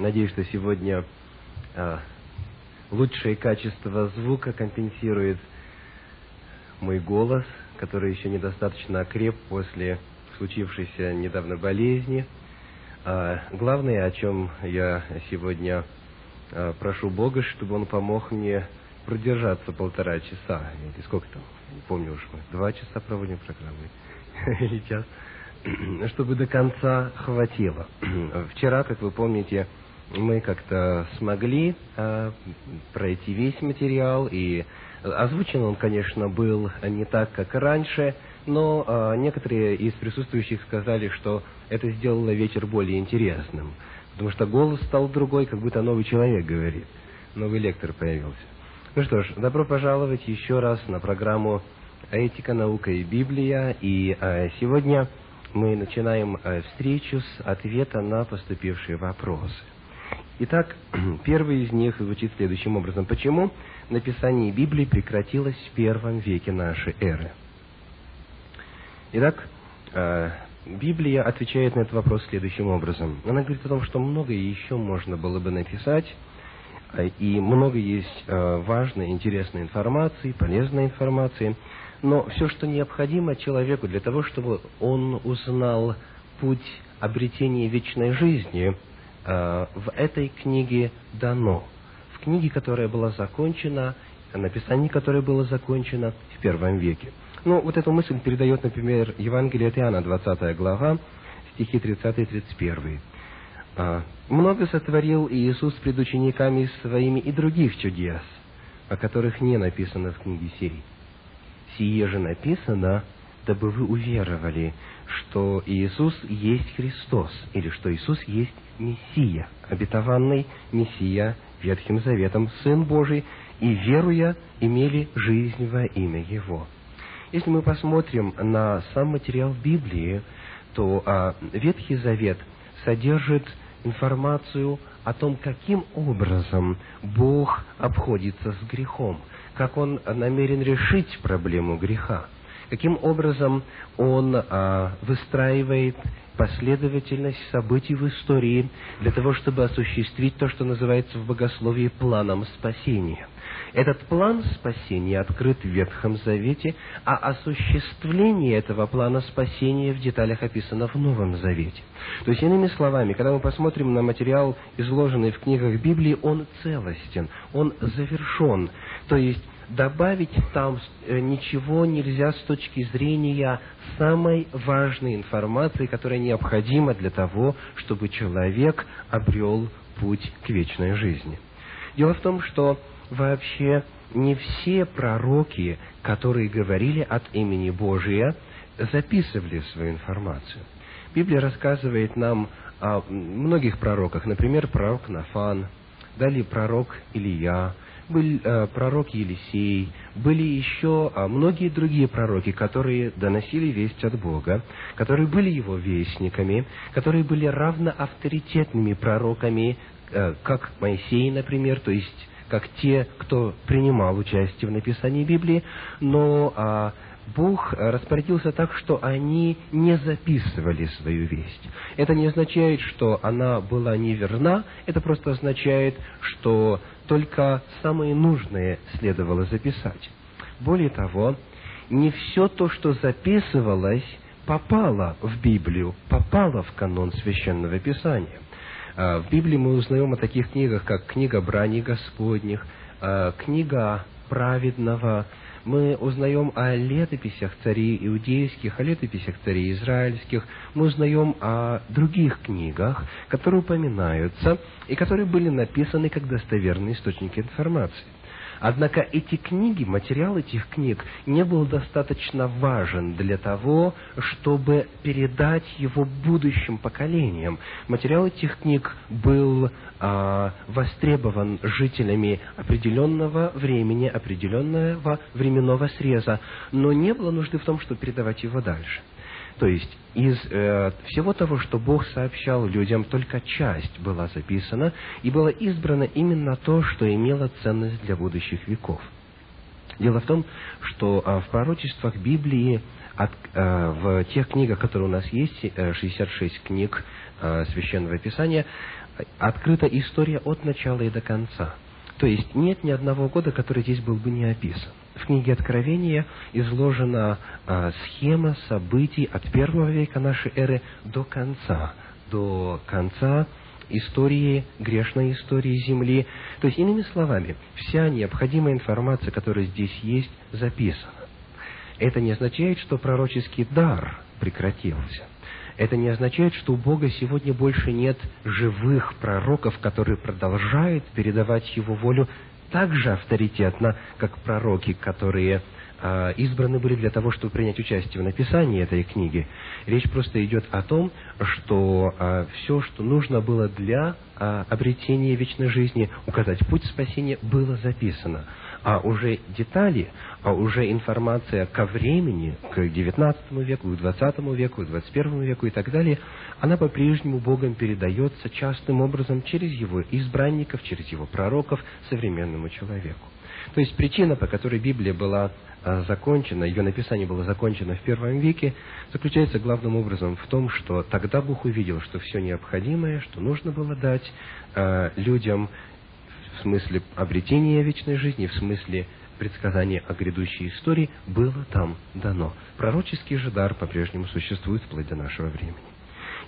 Надеюсь, что сегодня а, лучшее качество звука компенсирует мой голос, который еще недостаточно окреп после случившейся недавно болезни. А, главное, о чем я сегодня а, прошу Бога, чтобы Он помог мне продержаться полтора часа, или сколько там, не помню уж мы, два часа проводим программы, или час, чтобы до конца хватило. Вчера, как вы помните, мы как-то смогли э, пройти весь материал, и озвучен он, конечно, был не так, как раньше, но э, некоторые из присутствующих сказали, что это сделало вечер более интересным, потому что голос стал другой, как будто новый человек говорит, новый лектор появился. Ну что ж, добро пожаловать еще раз на программу «Этика, наука и Библия», и э, сегодня мы начинаем э, встречу с ответа на поступившие вопросы. Итак, первый из них звучит следующим образом. Почему написание Библии прекратилось в первом веке нашей эры? Итак, э, Библия отвечает на этот вопрос следующим образом. Она говорит о том, что многое еще можно было бы написать, э, и много есть э, важной, интересной информации, полезной информации, но все, что необходимо человеку для того, чтобы он узнал путь обретения вечной жизни – Э, в этой книге дано. В книге, которая была закончена, написание которое было закончено в первом веке. Ну, вот эту мысль передает, например, Евангелие от Иоанна, 20 глава, стихи 30 и 31. «А, «Много сотворил Иисус пред учениками своими и других чудес, о которых не написано в книге сирий. Сие же написано, дабы вы уверовали, что Иисус есть Христос, или что Иисус есть Мессия, обетованный Мессия Ветхим Заветом, Сын Божий, и, веруя, имели жизнь во имя Его. Если мы посмотрим на сам материал Библии, то а, Ветхий Завет содержит информацию о том, каким образом Бог обходится с грехом, как Он намерен решить проблему греха каким образом он а, выстраивает последовательность событий в истории для того, чтобы осуществить то, что называется в богословии планом спасения. Этот план спасения открыт в Ветхом Завете, а осуществление этого плана спасения в деталях описано в Новом Завете. То есть, иными словами, когда мы посмотрим на материал, изложенный в книгах Библии, он целостен, он завершен. То есть, добавить там э, ничего нельзя с точки зрения самой важной информации, которая необходима для того, чтобы человек обрел путь к вечной жизни. Дело в том, что вообще не все пророки, которые говорили от имени Божия, записывали свою информацию. Библия рассказывает нам о многих пророках, например, пророк Нафан, далее пророк Илья, был э, пророк Елисей, были еще э, многие другие пророки, которые доносили весть от Бога, которые были его вестниками, которые были равно авторитетными пророками, э, как Моисей, например, то есть как те, кто принимал участие в написании Библии, но а, Бог распорядился так, что они не записывали свою весть. Это не означает, что она была неверна, это просто означает, что только самое нужное следовало записать. Более того, не все то, что записывалось, попало в Библию, попало в канон Священного Писания. А, в Библии мы узнаем о таких книгах, как книга Брани Господних, а, книга праведного, мы узнаем о летописях царей иудейских, о летописях царей израильских, мы узнаем о других книгах, которые упоминаются и которые были написаны как достоверные источники информации. Однако эти книги, материал этих книг не был достаточно важен для того, чтобы передать его будущим поколениям. Материал этих книг был а, востребован жителями определенного времени, определенного временного среза, но не было нужды в том, чтобы передавать его дальше. То есть из э, всего того, что Бог сообщал людям, только часть была записана, и было избрано именно то, что имело ценность для будущих веков. Дело в том, что э, в пророчествах Библии от, э, в тех книгах, которые у нас есть, 66 э, книг э, Священного Писания, открыта история от начала и до конца. То есть нет ни одного года, который здесь был бы не описан. В книге Откровения изложена а, схема событий от первого века нашей эры до конца, до конца истории, грешной истории Земли. То есть, иными словами, вся необходимая информация, которая здесь есть, записана. Это не означает, что пророческий дар прекратился. Это не означает, что у Бога сегодня больше нет живых пророков, которые продолжают передавать Его волю так же авторитетно, как пророки, которые э, избраны были для того, чтобы принять участие в написании этой книги. Речь просто идет о том, что э, все, что нужно было для э, обретения вечной жизни, указать путь спасения, было записано а уже детали, а уже информация ко времени, к XIX веку, к XX веку, к XXI веку и так далее, она по-прежнему Богом передается частным образом через его избранников, через его пророков современному человеку. То есть причина, по которой Библия была а, закончена, ее написание было закончено в первом веке, заключается главным образом в том, что тогда Бог увидел, что все необходимое, что нужно было дать э, людям, в смысле обретения вечной жизни, в смысле предсказания о грядущей истории, было там дано. Пророческий же дар по-прежнему существует вплоть до нашего времени.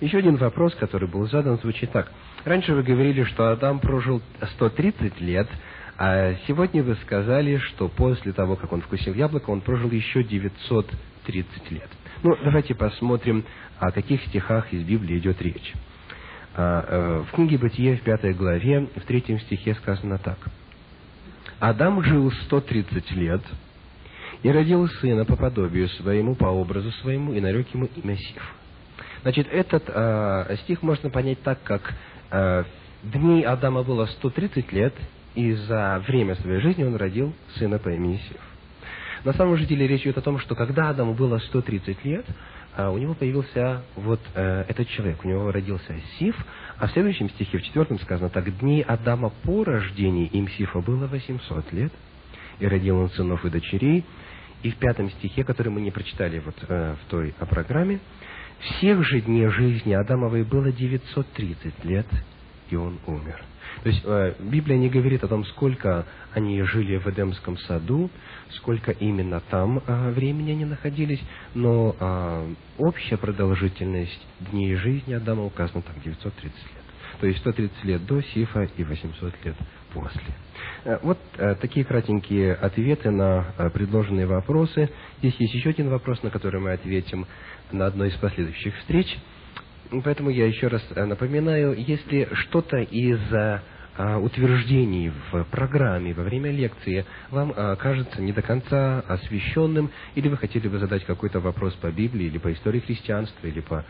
Еще один вопрос, который был задан, звучит так. Раньше вы говорили, что Адам прожил 130 лет, а сегодня вы сказали, что после того, как он вкусил яблоко, он прожил еще 930 лет. Ну, давайте посмотрим, о каких стихах из Библии идет речь. А, э, в книге Бытие в пятой главе, в третьем стихе сказано так. Адам жил 130 лет и родил сына по подобию своему, по образу своему, и нарек ему имя Сиф. Значит, этот э, стих можно понять так, как э, дней Адама было 130 лет, и за время своей жизни он родил сына по имени Сиф. На самом же деле речь идет о том, что когда Адаму было 130 лет, а у него появился вот э, этот человек, у него родился Сиф, а в следующем стихе, в четвертом сказано так, дней Адама по рождении им Сифа было 800 лет, и родил он сынов и дочерей, и в пятом стихе, который мы не прочитали вот э, в той о программе, всех же дней жизни Адамовой было 930 лет, и он умер. То есть э, Библия не говорит о том, сколько они жили в Эдемском саду, сколько именно там э, времени они находились, но э, общая продолжительность дней жизни Адама указана так, 930 лет. То есть 130 лет до Сифа и 800 лет после. Э, вот э, такие кратенькие ответы на э, предложенные вопросы. Здесь есть еще один вопрос, на который мы ответим на одной из последующих встреч. Поэтому я еще раз напоминаю, если что-то из а, утверждений в программе во время лекции вам а, кажется не до конца освещенным, или вы хотели бы задать какой-то вопрос по Библии, или по истории христианства, или по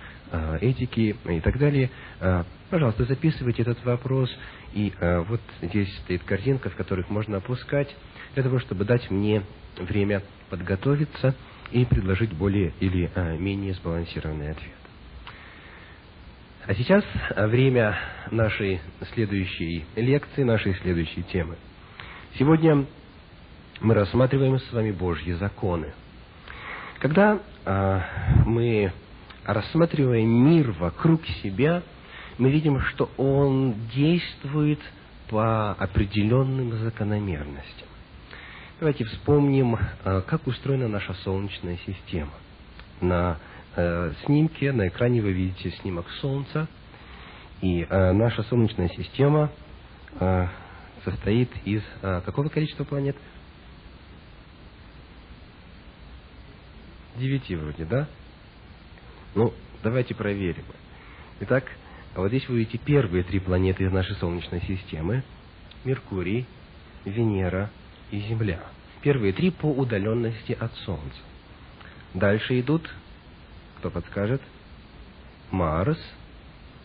этике и так далее, пожалуйста, записывайте этот вопрос. И вот здесь стоит картинка, в которых можно опускать, для того, чтобы дать мне время подготовиться и предложить более или менее сбалансированный ответ. А сейчас время нашей следующей лекции, нашей следующей темы. Сегодня мы рассматриваем с вами Божьи законы. Когда а, мы рассматриваем мир вокруг себя, мы видим, что он действует по определенным закономерностям. Давайте вспомним, а, как устроена наша Солнечная система. На э, снимке, на экране вы видите снимок Солнца, и э, наша Солнечная система э, состоит из э, какого количества планет? Девяти вроде, да? Ну, давайте проверим. Итак, вот здесь вы видите первые три планеты из нашей Солнечной системы. Меркурий, Венера и Земля. Первые три по удаленности от Солнца. Дальше идут кто подскажет? Марс,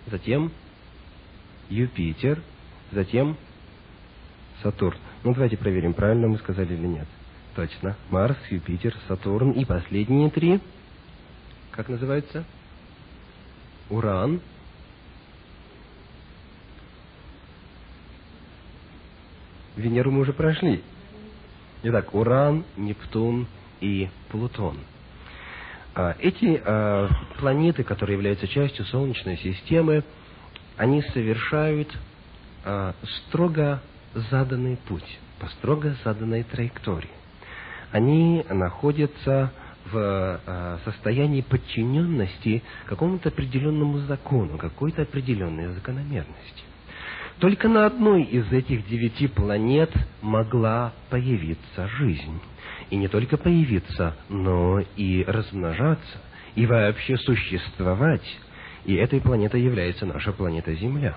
затем Юпитер, затем Сатурн. Ну, давайте проверим, правильно мы сказали или нет. Точно. Марс, Юпитер, Сатурн. И последние три, как называются? Уран. Венеру мы уже прошли. Итак, Уран, Нептун и Плутон. А, эти а, планеты, которые являются частью Солнечной системы, они совершают а, строго заданный путь, по строго заданной траектории. Они находятся в состоянии подчиненности какому-то определенному закону, какой-то определенной закономерности. Только на одной из этих девяти планет могла появиться жизнь и не только появиться, но и размножаться, и вообще существовать. И этой планетой является наша планета Земля.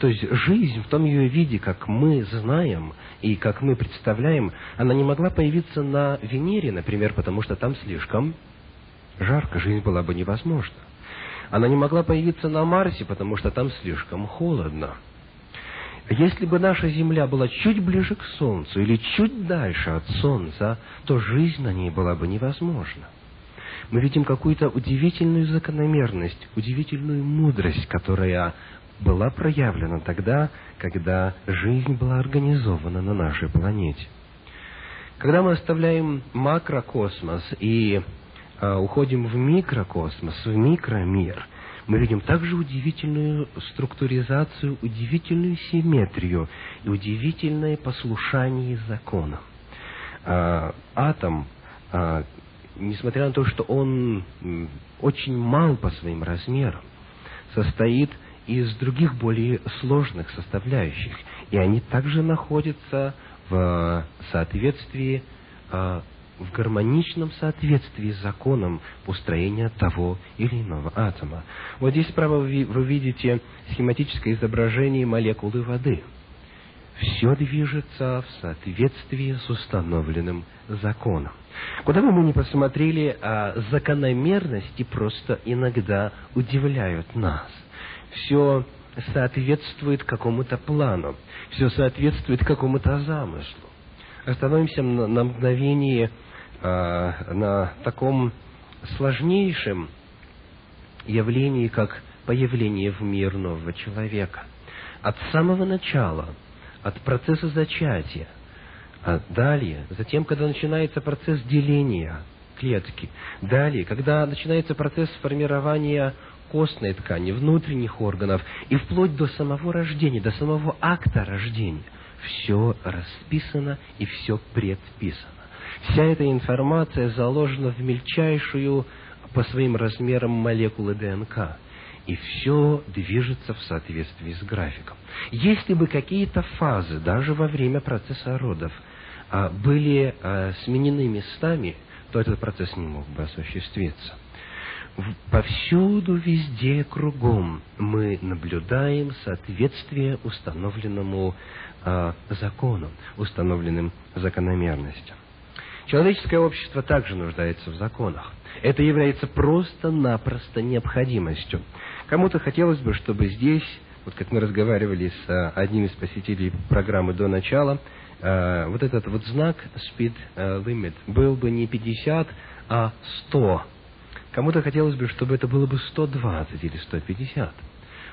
То есть жизнь в том ее виде, как мы знаем и как мы представляем, она не могла появиться на Венере, например, потому что там слишком жарко, жизнь была бы невозможна. Она не могла появиться на Марсе, потому что там слишком холодно. Если бы наша Земля была чуть ближе к Солнцу или чуть дальше от Солнца, то жизнь на ней была бы невозможна. Мы видим какую-то удивительную закономерность, удивительную мудрость, которая была проявлена тогда, когда жизнь была организована на нашей планете. Когда мы оставляем макрокосмос и э, уходим в микрокосмос, в микромир, мы видим также удивительную структуризацию, удивительную симметрию и удивительное послушание законам. А, атом, а, несмотря на то, что он очень мал по своим размерам, состоит из других более сложных составляющих, и они также находятся в соответствии а, в гармоничном соответствии с законом построения того или иного атома. Вот здесь справа вы видите схематическое изображение молекулы воды. Все движется в соответствии с установленным законом. Куда бы мы ни посмотрели, а закономерности просто иногда удивляют нас. Все соответствует какому-то плану, все соответствует какому-то замыслу. Остановимся на, мгновение на таком сложнейшем явлении, как появление в мир нового человека. От самого начала, от процесса зачатия, а далее, затем, когда начинается процесс деления клетки, далее, когда начинается процесс формирования костной ткани, внутренних органов, и вплоть до самого рождения, до самого акта рождения, все расписано и все предписано. Вся эта информация заложена в мельчайшую по своим размерам молекулы ДНК. И все движется в соответствии с графиком. Если бы какие-то фазы, даже во время процесса родов, а, были а, сменены местами, то этот процесс не мог бы осуществиться. Повсюду, везде, кругом мы наблюдаем соответствие установленному а, закону, установленным закономерностям. Человеческое общество также нуждается в законах. Это является просто-напросто необходимостью. Кому-то хотелось бы, чтобы здесь, вот как мы разговаривали с а, одним из посетителей программы до начала, а, вот этот вот знак speed а, limit был бы не 50, а 100. Кому-то хотелось бы, чтобы это было бы 120 или 150.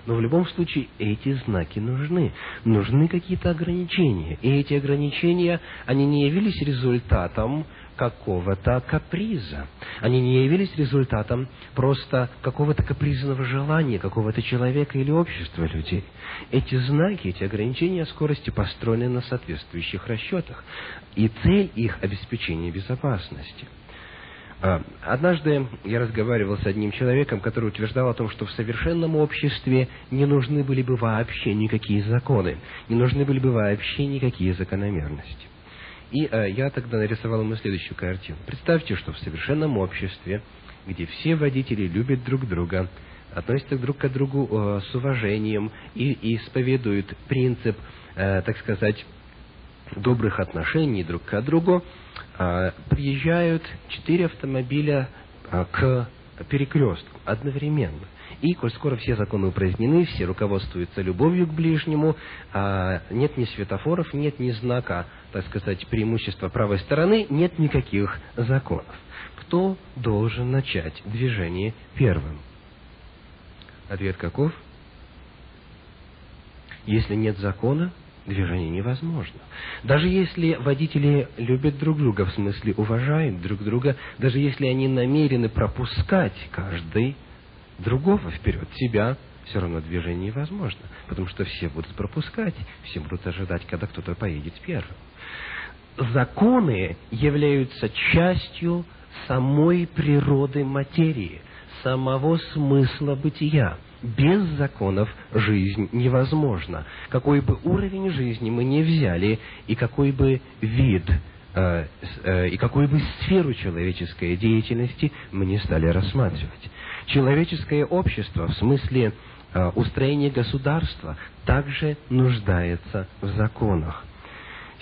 Но в любом случае эти знаки нужны. Нужны какие-то ограничения. И эти ограничения, они не явились результатом какого-то каприза. Они не явились результатом просто какого-то капризного желания какого-то человека или общества людей. Эти знаки, эти ограничения скорости построены на соответствующих расчетах. И цель их – обеспечение безопасности – однажды я разговаривал с одним человеком, который утверждал о том, что в совершенном обществе не нужны были бы вообще никакие законы, не нужны были бы вообще никакие закономерности. И э, я тогда нарисовал ему следующую картину. Представьте, что в совершенном обществе, где все водители любят друг друга, относятся друг к другу э, с уважением и, исповедуют принцип, так сказать, добрых отношений друг к другу, а, приезжают четыре автомобиля а, к перекрестку одновременно. И, коль скоро все законы упразднены, все руководствуются любовью к ближнему, а нет ни светофоров, нет ни знака, так сказать, преимущества правой стороны, нет никаких законов. Кто должен начать движение первым? Ответ каков? Если нет закона, движение невозможно. Даже если водители любят друг друга, в смысле уважают друг друга, даже если они намерены пропускать каждый другого вперед себя, все равно движение невозможно, потому что все будут пропускать, все будут ожидать, когда кто-то поедет первым. Законы являются частью самой природы материи, самого смысла бытия. Без законов жизнь невозможна. Какой бы уровень жизни мы не взяли, и какой бы вид, э, э, и какую бы сферу человеческой деятельности мы не стали рассматривать. Человеческое общество, в смысле э, устроения государства, также нуждается в законах.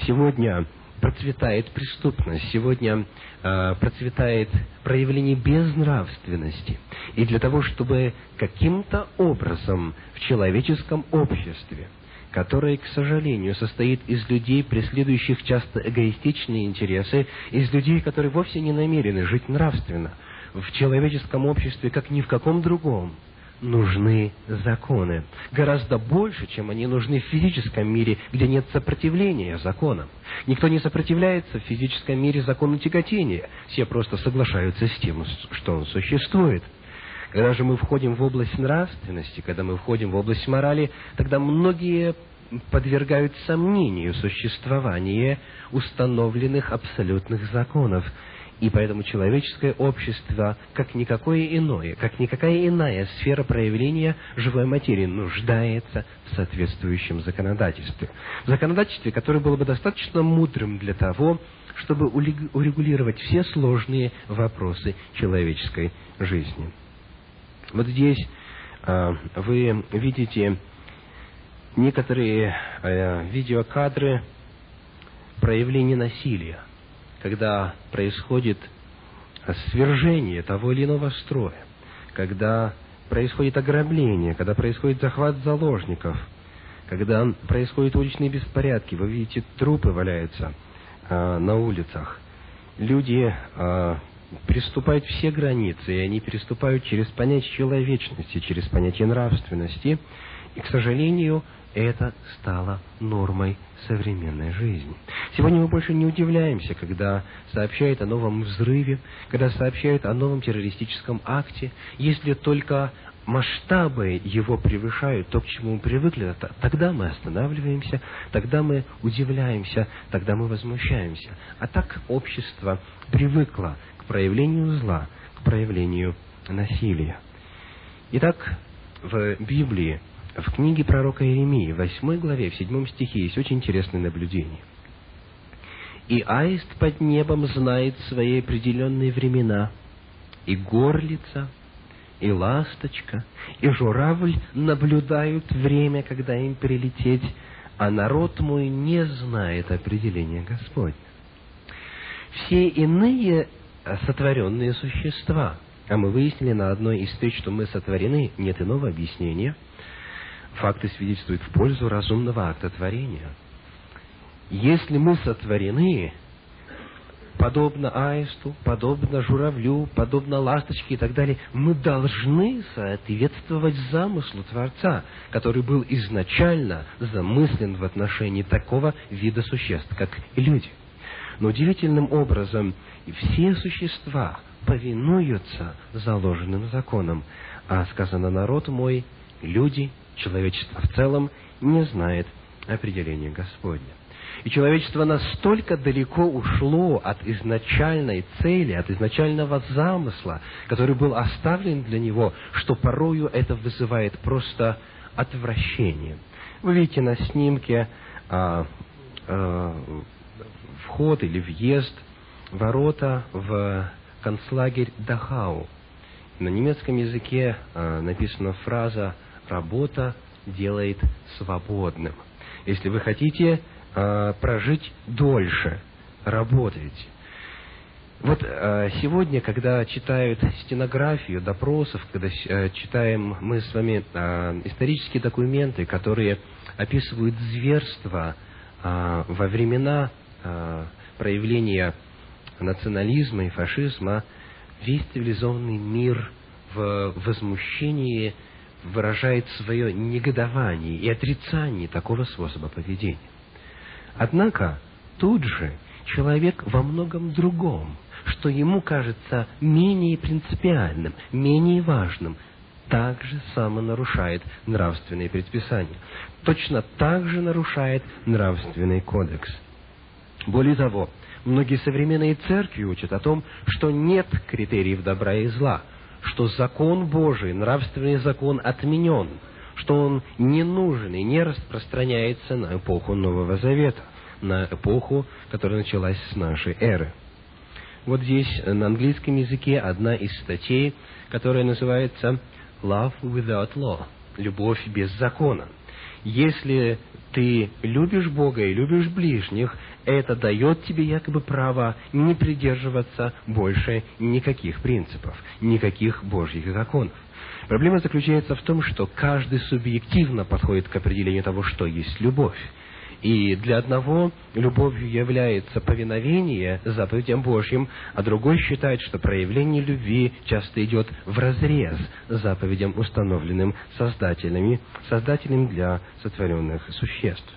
Сегодня процветает преступность, сегодня э, процветает проявление безнравственности. И для того, чтобы каким-то образом в человеческом обществе, которое, к сожалению, состоит из людей, преследующих часто эгоистичные интересы, из людей, которые вовсе не намерены жить нравственно, в человеческом обществе, как ни в каком другом – нужны законы. Гораздо больше, чем они нужны в физическом мире, где нет сопротивления законам. Никто не сопротивляется в физическом мире закону тяготения. Все просто соглашаются с тем, что он существует. Когда же мы входим в область нравственности, когда мы входим в область морали, тогда многие подвергают сомнению существование установленных абсолютных законов. И поэтому человеческое общество, как никакое иное, как никакая иная сфера проявления живой материи, нуждается в соответствующем законодательстве. В законодательстве, которое было бы достаточно мудрым для того, чтобы урегулировать все сложные вопросы человеческой жизни. Вот здесь э, вы видите некоторые э, видеокадры проявления насилия когда происходит свержение того или иного строя, когда происходит ограбление, когда происходит захват заложников, когда происходят уличные беспорядки, вы видите, трупы валяются э, на улицах. Люди э, переступают все границы, и они переступают через понятие человечности, через понятие нравственности. И, к сожалению, это стало нормой современной жизни. Сегодня мы больше не удивляемся, когда сообщают о новом взрыве, когда сообщают о новом террористическом акте, если только масштабы его превышают то, к чему мы привыкли, тогда мы останавливаемся, тогда мы удивляемся, тогда мы возмущаемся. А так общество привыкло к проявлению зла, к проявлению насилия. Итак, в Библии в книге пророка Иеремии, в 8 главе, в 7 стихе, есть очень интересное наблюдение. «И аист под небом знает свои определенные времена, и горлица, и ласточка, и журавль наблюдают время, когда им прилететь, а народ мой не знает определения Господня». Все иные сотворенные существа, а мы выяснили на одной из встреч, что мы сотворены, нет иного объяснения – факты свидетельствуют в пользу разумного акта творения. Если мы сотворены, подобно аисту, подобно журавлю, подобно ласточке и так далее, мы должны соответствовать замыслу Творца, который был изначально замыслен в отношении такого вида существ, как люди. Но удивительным образом все существа повинуются заложенным законам. А сказано, народ мой, люди человечество в целом не знает определения Господня. И человечество настолько далеко ушло от изначальной цели, от изначального замысла, который был оставлен для него, что порою это вызывает просто отвращение. Вы видите на снимке а, а, вход или въезд, ворота в концлагерь Дахау. На немецком языке а, написана фраза работа делает свободным. Если вы хотите э, прожить дольше, работайте. Вот э, сегодня, когда читают стенографию допросов, когда э, читаем мы с вами э, исторические документы, которые описывают зверство э, во времена э, проявления национализма и фашизма, весь цивилизованный мир в возмущении выражает свое негодование и отрицание такого способа поведения. Однако тут же человек во многом другом, что ему кажется менее принципиальным, менее важным, также само нарушает нравственные предписания. Точно так же нарушает нравственный кодекс. Более того, многие современные церкви учат о том, что нет критериев добра и зла, что закон Божий, нравственный закон отменен, что он не нужен и не распространяется на эпоху Нового Завета, на эпоху, которая началась с нашей эры. Вот здесь на английском языке одна из статей, которая называется «Love without law» – «Любовь без закона». Если ты любишь Бога и любишь ближних, это дает тебе якобы право не придерживаться больше никаких принципов, никаких Божьих законов. Проблема заключается в том, что каждый субъективно подходит к определению того, что есть любовь. И для одного любовью является повиновение заповедям Божьим, а другой считает, что проявление любви часто идет в разрез заповедям, установленным создателями, создателем для сотворенных существ.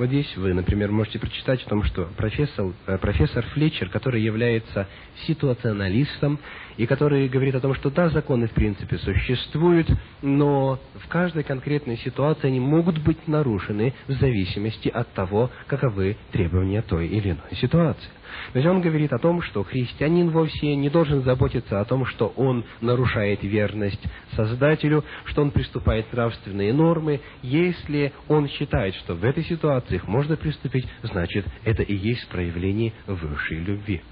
Вот здесь вы, например, можете прочитать о том, что профессор, э, профессор Флетчер, который является ситуационалистом, и который говорит о том, что да, законы в принципе существуют, но в каждой конкретной ситуации они могут быть нарушены в зависимости от того, каковы требования той или иной ситуации. Есть он говорит о том, что христианин вовсе не должен заботиться о том, что он нарушает верность Создателю, что он приступает к нравственные нормы. Если он считает, что в этой ситуации их можно приступить, значит, это и есть проявление высшей любви.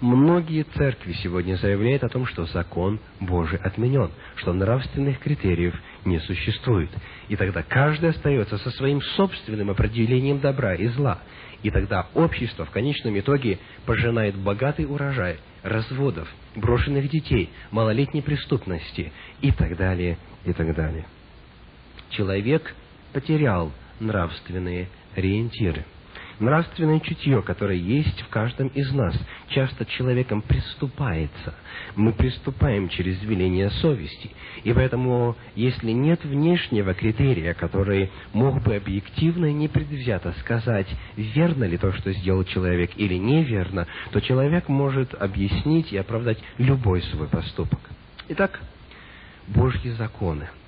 Многие церкви сегодня заявляют о том, что закон Божий отменен, что нравственных критериев не существует. И тогда каждый остается со своим собственным определением добра и зла. И тогда общество в конечном итоге пожинает богатый урожай разводов, брошенных детей, малолетней преступности и так далее, и так далее. Человек потерял нравственные ориентиры. Нравственное чутье, которое есть в каждом из нас, часто человеком приступается. Мы приступаем через веление совести. И поэтому, если нет внешнего критерия, который мог бы объективно и непредвзято сказать, верно ли то, что сделал человек, или неверно, то человек может объяснить и оправдать любой свой поступок. Итак, Божьи законы –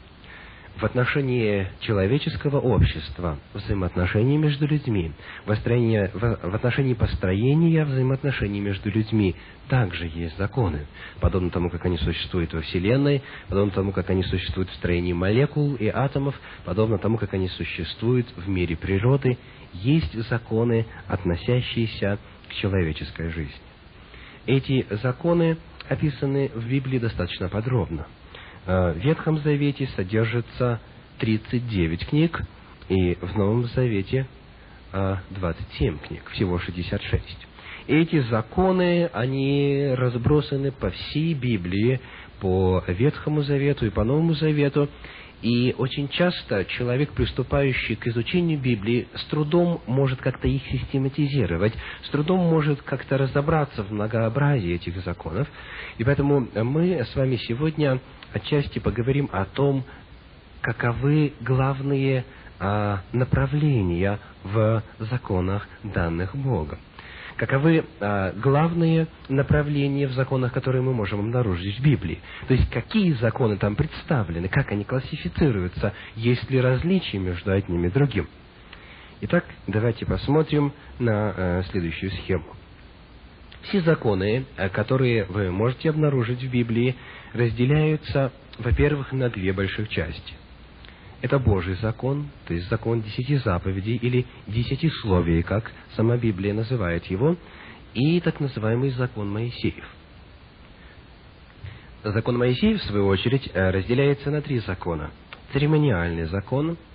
в отношении человеческого общества, взаимоотношений между людьми, в, в отношении построения взаимоотношений между людьми. Также есть законы, подобно тому, как они существуют во Вселенной, подобно тому, как они существуют в строении молекул и атомов, подобно тому, как они существуют в мире природы, есть законы, относящиеся к человеческой жизни. Эти законы описаны в Библии достаточно подробно – в Ветхом Завете содержится 39 книг, и в Новом Завете 27 э, книг, всего 66. Эти законы, они разбросаны по всей Библии, по Ветхому Завету и по Новому Завету, и очень часто человек, приступающий к изучению Библии, с трудом может как-то их систематизировать, с трудом может как-то разобраться в многообразии этих законов. И поэтому мы с вами сегодня отчасти поговорим о том, каковы главные а, направления в законах, данных Богом. Каковы а, главные направления в законах, которые мы можем обнаружить в Библии? То есть, какие законы там представлены, как они классифицируются, есть ли различия между одним и другим? Итак, давайте посмотрим на а, следующую схему. Все законы, а, которые вы можете обнаружить в Библии, разделяются, во-первых, на две больших части. Это Божий закон, то есть закон десяти заповедей или десятисловий, как сама Библия называет его, и так называемый закон Моисеев. Закон Моисеев, в свою очередь, э, разделяется на три закона. Церемониальный закон –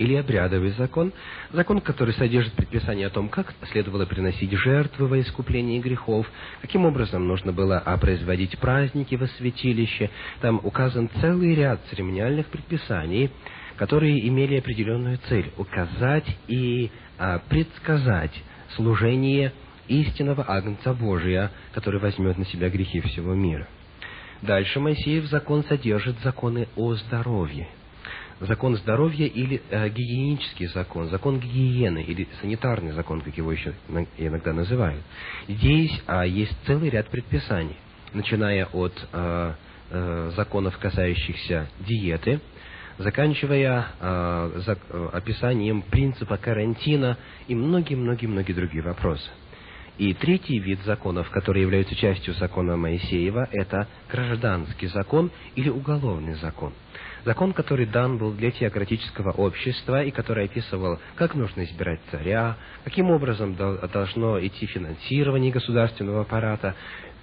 или обрядовый закон, закон, который содержит предписание о том, как следовало приносить жертвы во искупление грехов, каким образом нужно было производить праздники во святилище. Там указан целый ряд церемониальных предписаний, которые имели определенную цель – указать и а, предсказать служение истинного Агнца Божия, который возьмет на себя грехи всего мира. Дальше Моисеев закон содержит законы о здоровье. Закон здоровья или э, гигиенический закон, закон гигиены или санитарный закон, как его еще иногда называют. Здесь а, есть целый ряд предписаний, начиная от а, а, законов, касающихся диеты, заканчивая э, за, э, описанием принципа карантина и многие-многие-многие другие вопросы. И третий вид законов, который является частью закона Моисеева, это гражданский закон или уголовный закон. Закон, который дан был для теократического общества и который описывал, как нужно избирать царя, каким образом должно идти финансирование государственного аппарата,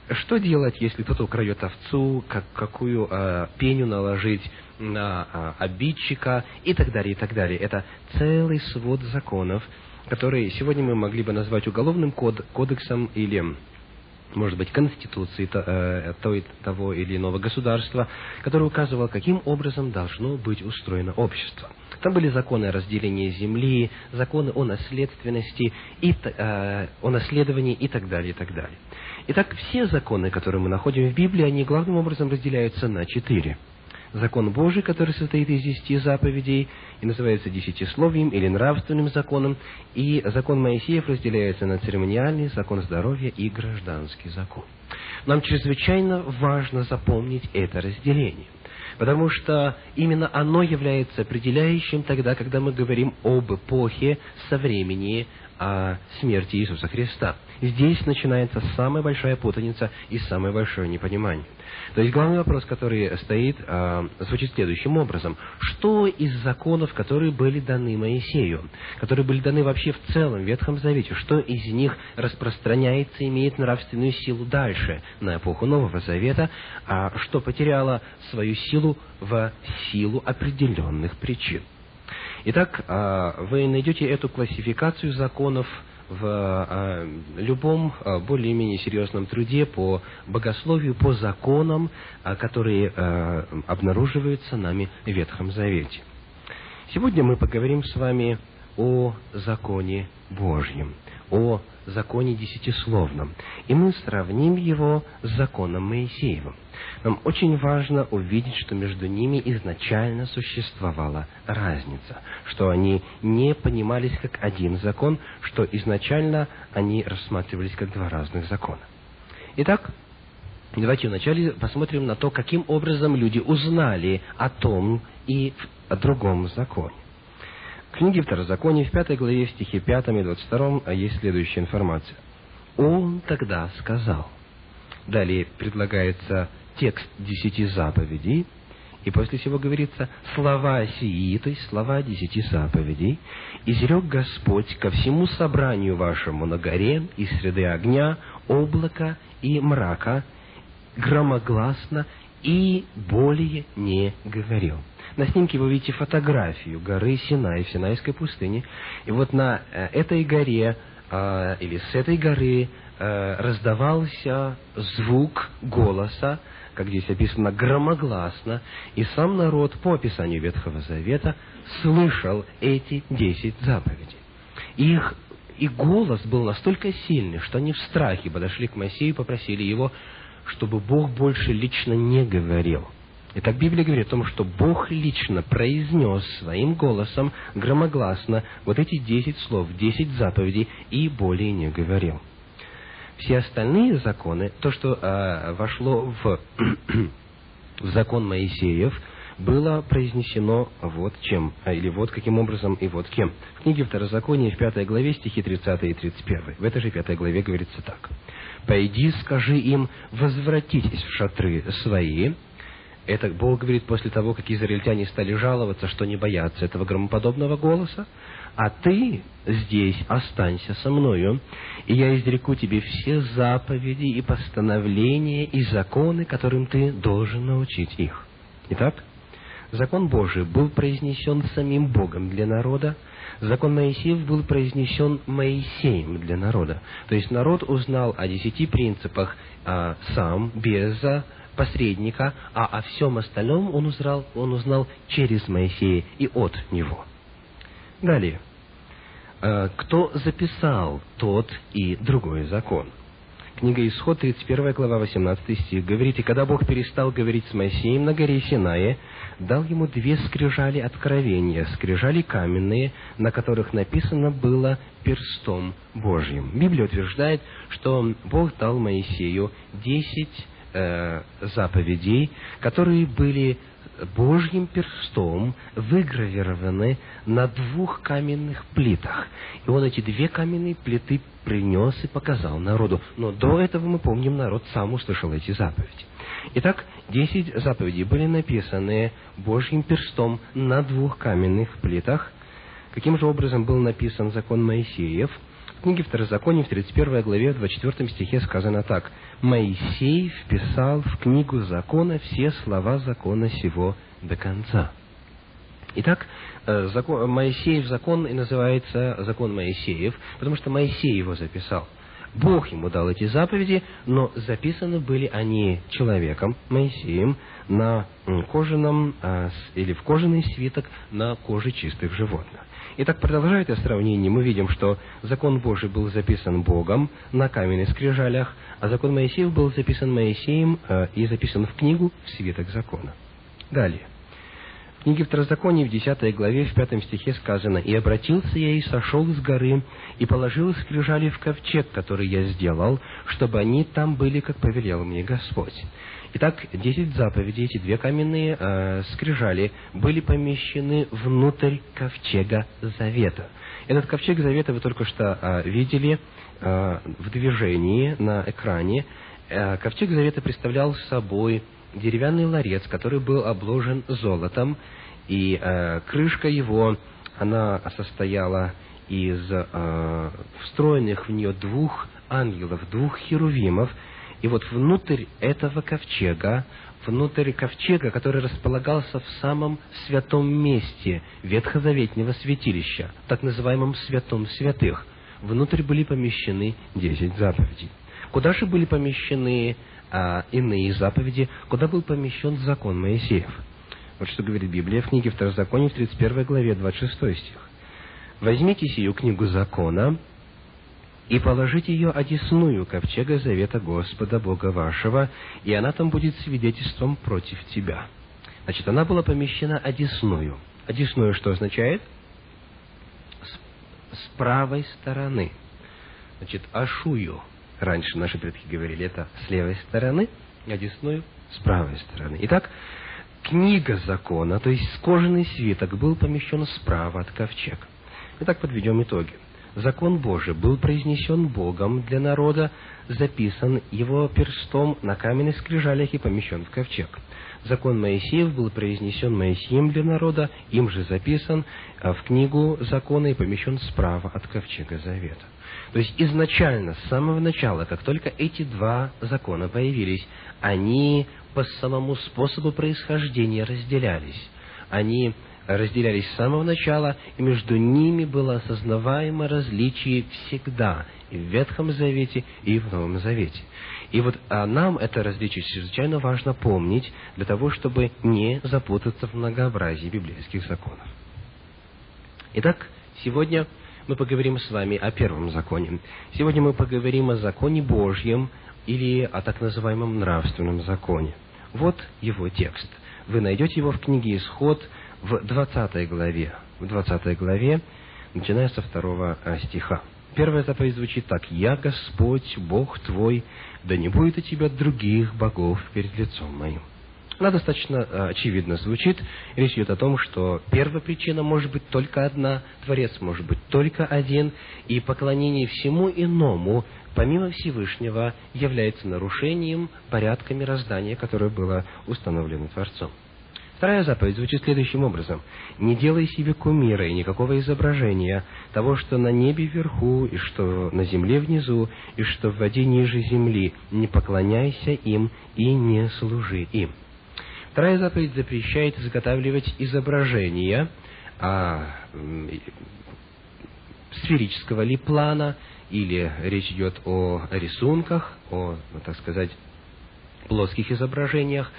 что делать, если кто-то украдет овцу, как, какую э, пеню наложить на э, обидчика и так далее, и так далее. Это целый свод законов, который сегодня мы могли бы назвать уголовным код, кодексом или может быть, конституции э, той, того или иного государства, который указывал, каким образом должно быть устроено общество. Там были законы о разделении земли, законы о наследственности, и, э, о наследовании и так далее, и так далее. Итак, все законы, которые мы находим в Библии, они главным образом разделяются на четыре – закон Божий, который состоит из десяти заповедей и называется десятисловием или нравственным законом, и закон Моисеев разделяется на церемониальный, закон здоровья и гражданский закон. Нам чрезвычайно важно запомнить это разделение, потому что именно оно является определяющим тогда, когда мы говорим об эпохе со времени о смерти Иисуса Христа. Здесь начинается самая большая путаница и самое большое непонимание. То есть главный вопрос, который стоит, э, звучит следующим образом. Что из законов, которые были даны Моисею, которые были даны вообще в целом Ветхом Завете, что из них распространяется, имеет нравственную силу дальше, на эпоху Нового Завета, а что потеряло свою силу в силу определенных причин? Итак, а, вы найдете эту классификацию законов в а, любом а, более-менее серьезном труде по богословию, по законам, которые обнаруживаются нами в Ветхом Завете. Сегодня мы поговорим с вами о законе Божьем, о законе десятисловном, и мы сравним его с законом Моисеевым. Нам очень важно увидеть, что между ними изначально существовала разница, что они не понимались как один закон, что изначально они рассматривались как два разных закона. Итак, давайте вначале посмотрим на то, каким образом люди узнали о том и о другом законе. В книге Второзакония, в пятой главе, в стихе 5 и 22 есть следующая информация. «Он тогда сказал». Далее предлагается текст десяти заповедей, и после всего говорится «слова сии», то есть слова десяти заповедей, «изрек Господь ко всему собранию вашему на горе из среды огня, облака и мрака, громогласно и более не говорил». На снимке вы видите фотографию горы Синай в Синайской пустыне. И вот на э, этой горе э, или с этой горы э, раздавался звук голоса, как здесь описано, громогласно, и сам народ по описанию Ветхого Завета слышал эти десять заповедей. И их и голос был настолько сильный, что они в страхе подошли к Моисею и попросили его, чтобы Бог больше лично не говорил. Итак, Библия говорит о том, что Бог лично произнес своим голосом громогласно вот эти десять слов, десять заповедей и более не говорил. Все остальные законы, то, что э, вошло в, в закон Моисеев, было произнесено вот чем, а, или вот каким образом и вот кем. В книге Второзакония в пятой главе стихи 30 и 31. В этой же пятой главе говорится так. «Пойди, скажи им, возвратитесь в шатры свои». Это Бог говорит после того, как израильтяне стали жаловаться, что не боятся этого громоподобного голоса а ты здесь останься со мною, и я изреку тебе все заповеди и постановления и законы, которым ты должен научить их. Итак, закон Божий был произнесен самим Богом для народа, закон Моисеев был произнесен Моисеем для народа. То есть народ узнал о десяти принципах а, сам, без посредника, а о всем остальном он узнал, он узнал через Моисея и от него. Далее. Э, кто записал тот и другой закон. Книга Исход, 31 глава, 18 стих, говорит, «И когда Бог перестал говорить с Моисеем на горе Синае, дал ему две скрижали откровения, скрижали каменные, на которых написано было перстом Божьим». Библия утверждает, что Бог дал Моисею десять э, заповедей, которые были Божьим перстом выгравированы на двух каменных плитах. И он эти две каменные плиты принес и показал народу. Но до этого, мы помним, народ сам услышал эти заповеди. Итак, десять заповедей были написаны Божьим перстом на двух каменных плитах. Каким же образом был написан закон Моисеев – в книге Второзакония, в 31 главе, в 24 стихе сказано так. «Моисей вписал в книгу закона все слова закона сего до конца». Итак, э, закон, Моисеев закон и называется закон Моисеев, потому что Моисей его записал. Бог ему дал эти заповеди, но записаны были они человеком, Моисеем, на кожаном а, или в кожаный свиток на коже чистых животных. Итак, продолжая это сравнение, мы видим, что закон Божий был записан Богом на каменных скрижалях, а закон Моисеев был записан Моисеем э, и записан в книгу в свиток закона. Далее. В книге Второзакония в 10 главе в 5 стихе сказано «И обратился я и сошел с горы, и положил скрижали в ковчег, который я сделал, чтобы они там были, как повелел мне Господь. Итак, десять заповедей, эти две каменные э, скрижали, были помещены внутрь ковчега Завета. Этот ковчег Завета вы только что э, видели э, в движении на экране. Э, ковчег Завета представлял собой деревянный ларец, который был обложен золотом, и э, крышка его, она состояла из э, встроенных в нее двух ангелов, двух херувимов, и вот внутрь этого ковчега, внутрь ковчега, который располагался в самом святом месте ветхозаветнего святилища, так называемом святом святых, внутрь были помещены десять заповедей. Куда же были помещены а, иные заповеди, куда был помещен закон Моисеев? Вот что говорит Библия в книге Второзакония в 31 главе, 26 стих. «Возьмите сию книгу закона, и положите ее одесную ковчега завета Господа Бога вашего, и она там будет свидетельством против тебя». Значит, она была помещена одесную. Одесную что означает? С, с правой стороны. Значит, ашую. Раньше наши предки говорили, это с левой стороны, одесную с правой стороны. Итак, книга закона, то есть кожаный свиток, был помещен справа от ковчега. Итак, подведем итоги закон Божий был произнесен Богом для народа, записан его перстом на каменных скрижалях и помещен в ковчег. Закон Моисеев был произнесен Моисеем для народа, им же записан а, в книгу закона и помещен справа от ковчега завета. То есть изначально, с самого начала, как только эти два закона появились, они по самому способу происхождения разделялись. Они разделялись с самого начала, и между ними было осознаваемо различие всегда, и в Ветхом Завете, и в Новом Завете. И вот а нам это различие чрезвычайно важно помнить, для того, чтобы не запутаться в многообразии библейских законов. Итак, сегодня мы поговорим с вами о первом законе. Сегодня мы поговорим о законе Божьем или о так называемом нравственном законе. Вот его текст. Вы найдете его в книге «Исход», в 20 главе, в 20 главе, начиная со второго а, стиха. Первая заповедь звучит так. «Я Господь, Бог твой, да не будет у тебя других богов перед лицом моим». Она достаточно а, очевидно звучит. Речь идет о том, что первая причина может быть только одна, Творец может быть только один, и поклонение всему иному, помимо Всевышнего, является нарушением порядка мироздания, которое было установлено Творцом. Вторая заповедь звучит следующим образом. «Не делай себе кумира и никакого изображения того, что на небе вверху, и что на земле внизу, и что в воде ниже земли. Не поклоняйся им и не служи им». Вторая заповедь запрещает изготавливать изображения а, сферического ли плана, или речь идет о рисунках, о, так сказать, плоских изображениях,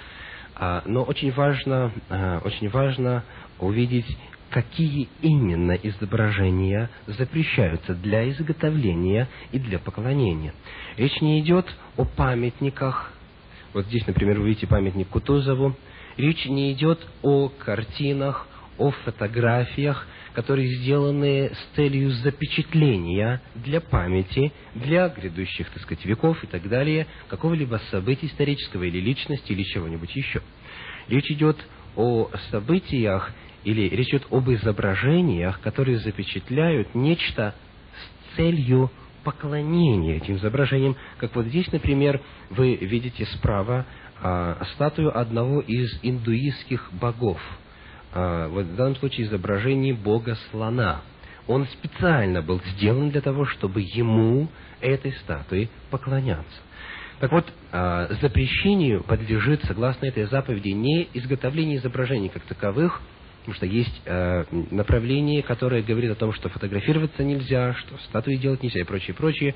но очень важно, а, очень важно увидеть какие именно изображения запрещаются для изготовления и для поклонения. Речь не идет о памятниках. Вот здесь, например, вы видите памятник Кутузову. Речь не идет о картинах, о фотографиях, которые сделаны с целью запечатления для памяти, для грядущих, так сказать, веков и так далее, какого-либо события исторического или личности, или чего-нибудь еще. Речь идет о событиях или речь идет об изображениях, которые запечатляют нечто с целью поклонения этим изображениям. Как вот здесь, например, вы видите справа а, статую одного из индуистских богов. А, в данном случае изображение бога слона. Он специально был сделан для того, чтобы ему, этой статуе, поклоняться. Так вот, а, запрещению подлежит, согласно этой заповеди, не изготовление изображений как таковых, потому что есть э, направление, которое говорит о том, что фотографироваться нельзя, что статуи делать нельзя и прочее, прочее.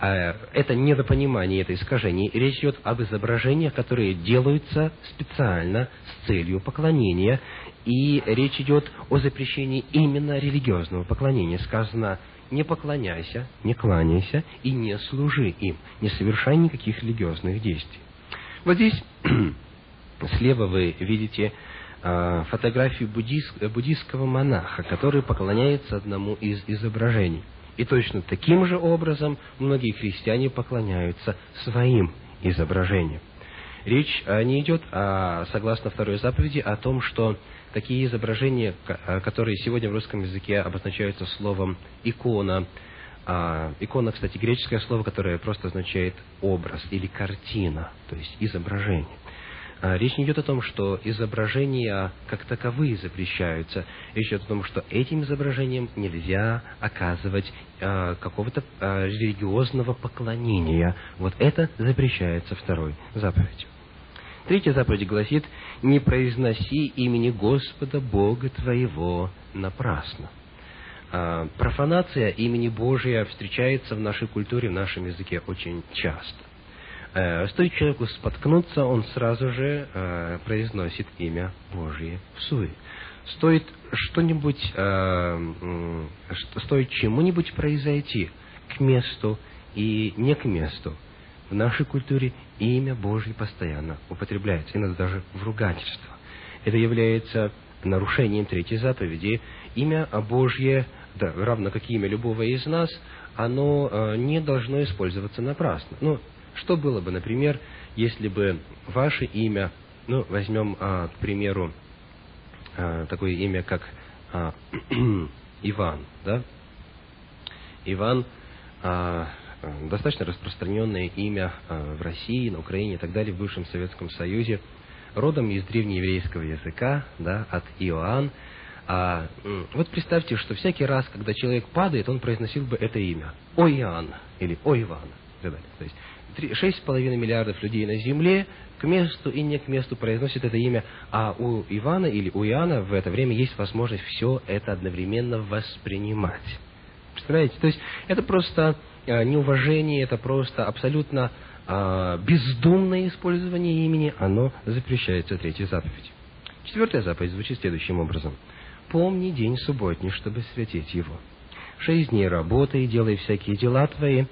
Э, это недопонимание, это искажение. речь идет об изображениях, которые делаются специально с целью поклонения. И речь идет о запрещении именно религиозного поклонения. Сказано не поклоняйся, не кланяйся и не служи им, не совершай никаких религиозных действий. Вот здесь слева вы видите фотографию буддийск, буддийского монаха, который поклоняется одному из изображений. И точно таким же образом многие христиане поклоняются своим изображениям. Речь а, не идет, а, согласно второй заповеди, о том, что такие изображения, которые сегодня в русском языке обозначаются словом «икона», а, икона, кстати, греческое слово, которое просто означает образ или картина, то есть изображение. А, речь не идет о том, что изображения как таковые запрещаются. Речь идет о том, что этим изображениям нельзя оказывать а, какого-то а, религиозного поклонения. Вот это запрещается второй заповедью. Третья заповедь гласит, не произноси имени Господа Бога твоего напрасно. А, профанация имени Божия встречается в нашей культуре, в нашем языке очень часто. А, стоит человеку споткнуться, он сразу же а, произносит имя Божие в суе. Стоит что-нибудь, стоит чему-нибудь произойти к месту и не к месту, в нашей культуре имя Божье постоянно употребляется, иногда даже в ругательство. Это является нарушением третьей заповеди. Имя Божье, да, равно как имя любого из нас, оно э, не должно использоваться напрасно. Ну, что было бы, например, если бы ваше имя, ну, возьмем, а, к примеру, а, такое имя, как а, Иван, да? Иван а, достаточно распространенное имя э, в России, на Украине и так далее, в бывшем Советском Союзе, родом из древнееврейского языка, да, от Иоанн. А, вот представьте, что всякий раз, когда человек падает, он произносил бы это имя. О Иоанн или О Иван. И так далее. То есть шесть с половиной миллиардов людей на Земле к месту и не к месту произносят это имя, а у Ивана или у Иоанна в это время есть возможность все это одновременно воспринимать. Представляете? То есть это просто Э, неуважение, это просто абсолютно а, бездумное использование имени, оно запрещается третьей заповедью. Четвертая заповедь звучит следующим образом. «Помни день субботний, чтобы святить его. Шесть дней работай, делай всякие дела твои,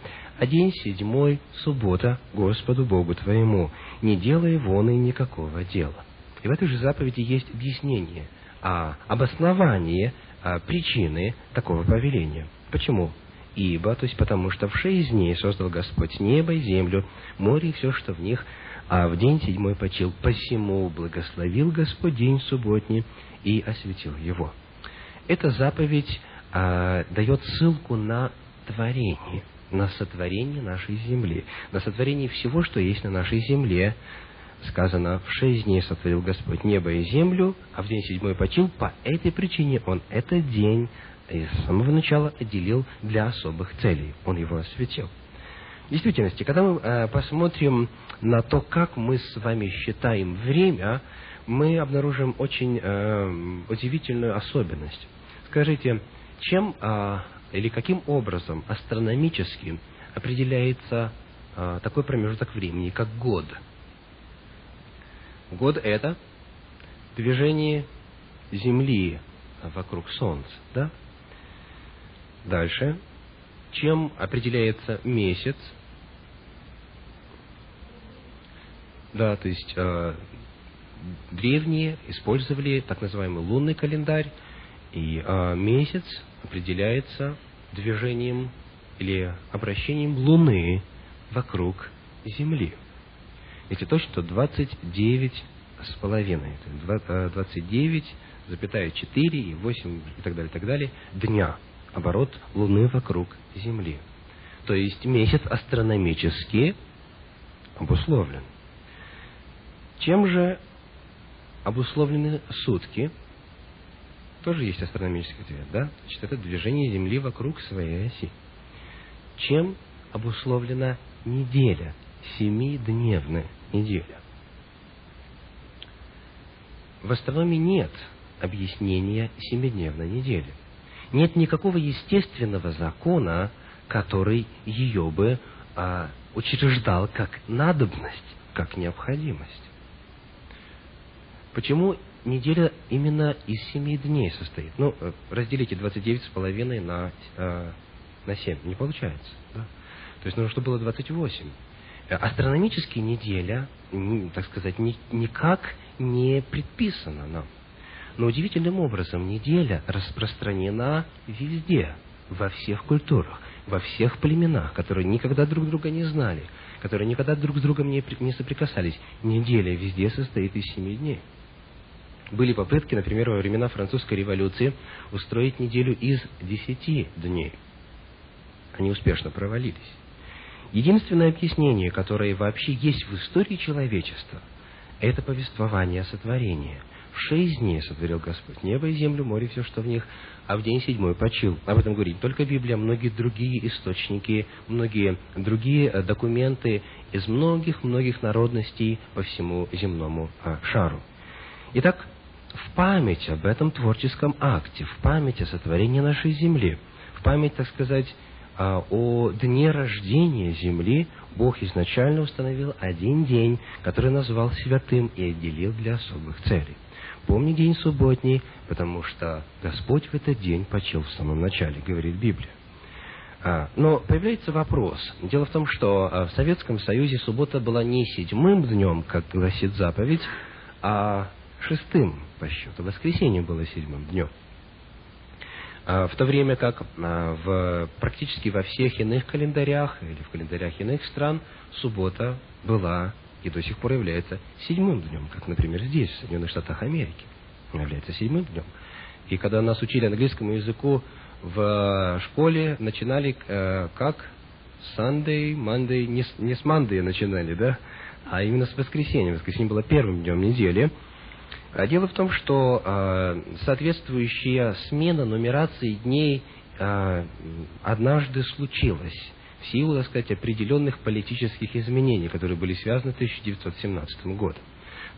а день седьмой — суббота Господу Богу твоему, не делай вон и никакого дела». И в этой же заповеди есть объяснение, а, обоснование а, причины такого повеления. Почему? Ибо, то есть потому что в шесть дней создал Господь небо и землю, море и все, что в них, а в день седьмой почил. Посему благословил Господь день субботний и осветил его. Эта заповедь а, дает ссылку на творение, на сотворение нашей земли, на сотворение всего, что есть на нашей земле. Сказано, в шесть дней сотворил Господь небо и землю, а в день седьмой почил. По этой причине Он этот день и с самого начала отделил для особых целей. Он его осветил. В действительности, когда мы э, посмотрим на то, как мы с вами считаем время, мы обнаружим очень э, удивительную особенность. Скажите, чем э, или каким образом астрономически определяется э, такой промежуток времени, как год? Год – это движение Земли вокруг Солнца, да? Дальше. Чем определяется месяц? Да, то есть э, древние использовали так называемый лунный календарь, и э, месяц определяется движением или обращением Луны вокруг Земли. Если точно, то 29 с половиной, 29, запятая 4 и 8 и так далее, и так далее, дня оборот Луны вокруг Земли. То есть месяц астрономически обусловлен. Чем же обусловлены сутки? Тоже есть астрономический ответ, да? Значит, это движение Земли вокруг своей оси. Чем обусловлена неделя, семидневная неделя? В астрономии нет объяснения семидневной недели. Нет никакого естественного закона, который ее бы а, учреждал как надобность, как необходимость. Почему неделя именно из семи дней состоит? Ну, э, разделите 29 с половиной на, э, на 7. Не получается. Да? То есть нужно, чтобы было 28. Э, астрономически неделя, так сказать, ни, никак не предписана нам. Но удивительным образом неделя распространена везде, во всех культурах, во всех племенах, которые никогда друг друга не знали, которые никогда друг с другом не, не соприкасались. Неделя везде состоит из семи дней. Были попытки, например, во времена французской революции устроить неделю из десяти дней. Они успешно провалились. Единственное объяснение, которое вообще есть в истории человечества, это повествование сотворения. В шесть дней сотворил Господь небо и землю, море, все, что в них, а в день седьмой почил. Об этом говорит не только Библия, многие другие источники, многие другие э, документы из многих-многих народностей по всему земному а, шару. Итак, в память об этом творческом акте, в память о сотворении нашей земли, в память, так сказать, а, о дне рождения земли, Бог изначально установил один день, который назвал святым и отделил для особых целей. Помни день субботний, потому что Господь в этот день почил в самом начале, говорит Библия. А, но появляется вопрос. Дело в том, что а, в Советском Союзе суббота была не седьмым днем, как гласит заповедь, а шестым по счету. Воскресенье было седьмым днем. А, в то время как а, в, практически во всех иных календарях или в календарях иных стран суббота была и до сих пор является седьмым днем, как, например, здесь, в Соединенных Штатах Америки, является седьмым днем. И когда нас учили английскому языку в школе, начинали э, как Sunday, Monday, не не с Monday начинали, да, а именно с воскресенья. Воскресенье было первым днем недели, а дело в том, что э, соответствующая смена нумерации дней э, однажды случилась в силу, так сказать, определенных политических изменений, которые были связаны с 1917 годом.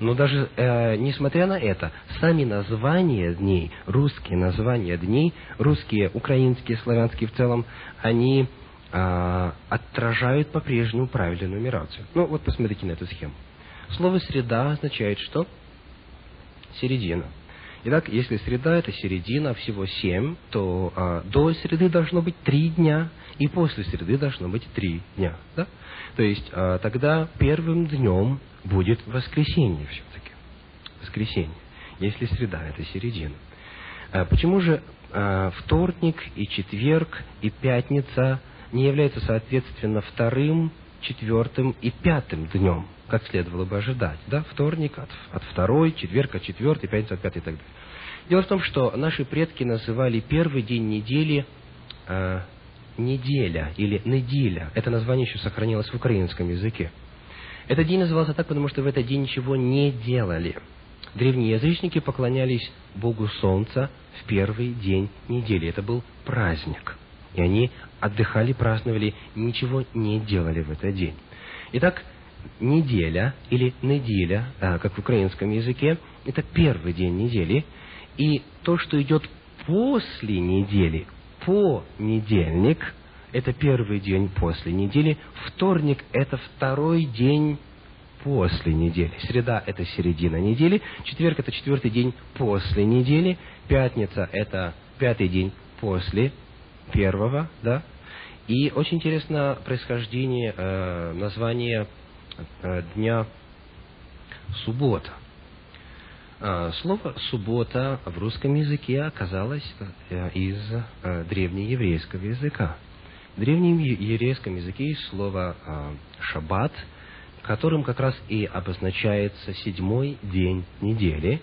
Но даже э, несмотря на это, сами названия дней, русские названия дней, русские, украинские, славянские в целом, они э, отражают по-прежнему правильную нумерацию. Ну, вот посмотрите на эту схему. Слово «среда» означает что? Середина. Итак, если среда это середина, всего семь, то а, до среды должно быть три дня, и после среды должно быть три дня. Да? То есть а, тогда первым днем будет воскресенье все-таки. Воскресенье. Если среда это середина. А, почему же а, вторник и четверг и пятница не являются соответственно вторым, четвертым и пятым днем? Как следовало бы ожидать. Да? Вторник от, от второй, четверг от четвертой, пятница от пятой и так далее. Дело в том, что наши предки называли первый день недели э, неделя или неделя. Это название еще сохранилось в украинском языке. Этот день назывался так, потому что в этот день ничего не делали. Древние язычники поклонялись Богу Солнца в первый день недели. Это был праздник. И они отдыхали, праздновали, ничего не делали в этот день. Итак, неделя или неделя, а, как в украинском языке, это первый день недели. И то, что идет после недели, понедельник, это первый день после недели, вторник – это второй день после недели. Среда – это середина недели, четверг – это четвертый день после недели, пятница – это пятый день после первого, да? И очень интересно происхождение э, названия дня суббота. Э, слово «суббота» в русском языке оказалось э, из э, древнееврейского языка. В древнем еврейском языке есть слово «шаббат», которым как раз и обозначается седьмой день недели,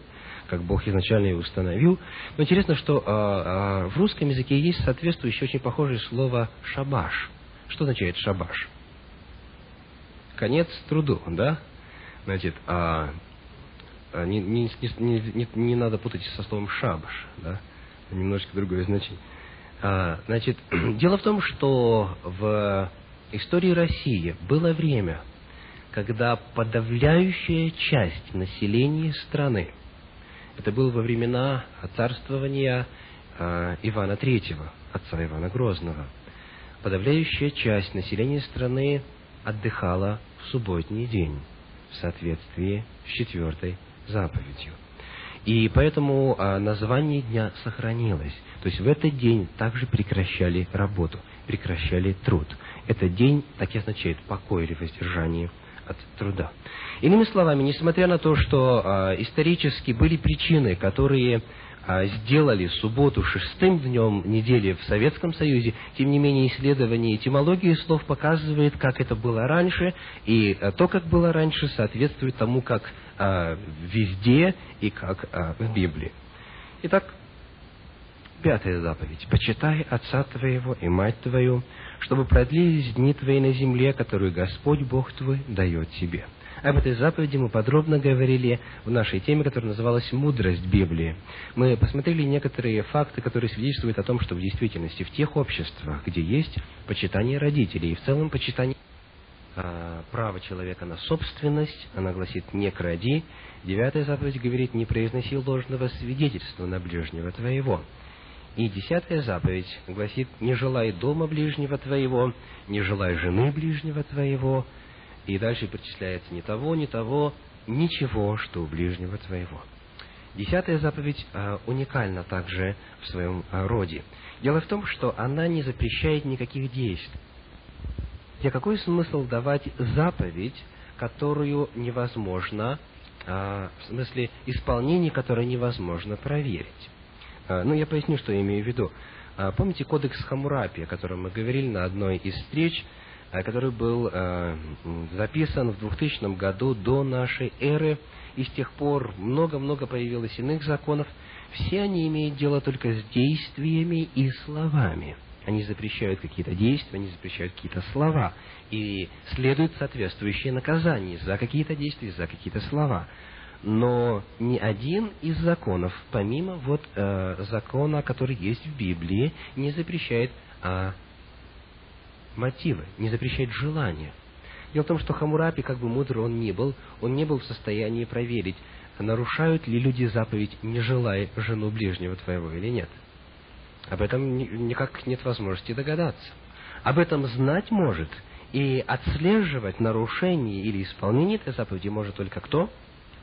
как Бог изначально и установил. Но интересно, что в русском языке есть соответствующее очень похожее слово «шабаш». Что означает «шабаш»? Конец труду, да? Значит, а, а, не, не, не, не, не надо путать со словом шабаш, да? Немножечко другое значение. А, значит, дело в том, что в истории России было время, когда подавляющая часть населения страны, это было во времена царствования а, Ивана Третьего, отца Ивана Грозного, подавляющая часть населения страны отдыхала в субботний день в соответствии с четвертой заповедью. И поэтому а, название дня сохранилось. То есть в этот день также прекращали работу, прекращали труд. Этот день так и означает покой или воздержание от труда. Иными словами, несмотря на то, что а, исторически были причины, которые сделали субботу шестым днем недели в Советском Союзе, тем не менее исследование этимологии слов показывает, как это было раньше, и а, то, как было раньше, соответствует тому, как а, везде и как в Библии. Итак, пятая заповедь. «Почитай отца твоего и мать твою, чтобы продлились дни твои на земле, которую Господь Бог твой дает тебе». Об этой заповеди мы подробно говорили в нашей теме, которая называлась «Мудрость Библии». Мы посмотрели некоторые факты, которые свидетельствуют о том, что в действительности в тех обществах, где есть почитание родителей и в целом почитание а, право человека на собственность, она гласит «не кради». Девятая заповедь говорит «не произноси ложного свидетельства на ближнего твоего». И десятая заповедь гласит «не желай дома ближнего твоего, не желай жены ближнего твоего, и дальше перечисляется ни того, ни того, ничего, что у ближнего твоего. Десятая заповедь э, уникальна также в своем э, роде. Дело в том, что она не запрещает никаких действий. Где какой смысл давать заповедь, которую невозможно, э, в смысле исполнение которой невозможно проверить? Э, ну, я поясню, что я имею в виду. Э, помните кодекс Хамурапи, о котором мы говорили на одной из встреч – который был э, записан в 2000 году до нашей эры, и с тех пор много-много появилось иных законов. Все они имеют дело только с действиями и словами. Они запрещают какие-то действия, они запрещают какие-то слова. И следует соответствующее наказание за какие-то действия, за какие-то слова. Но ни один из законов, помимо вот э, закона, который есть в Библии, не запрещает э, мотивы, не запрещает желания. Дело в том, что Хамурапи, как бы мудр он ни был, он не был в состоянии проверить, нарушают ли люди заповедь, не желая жену ближнего твоего или нет. Об этом никак нет возможности догадаться. Об этом знать может и отслеживать нарушение или исполнение этой заповеди может только кто?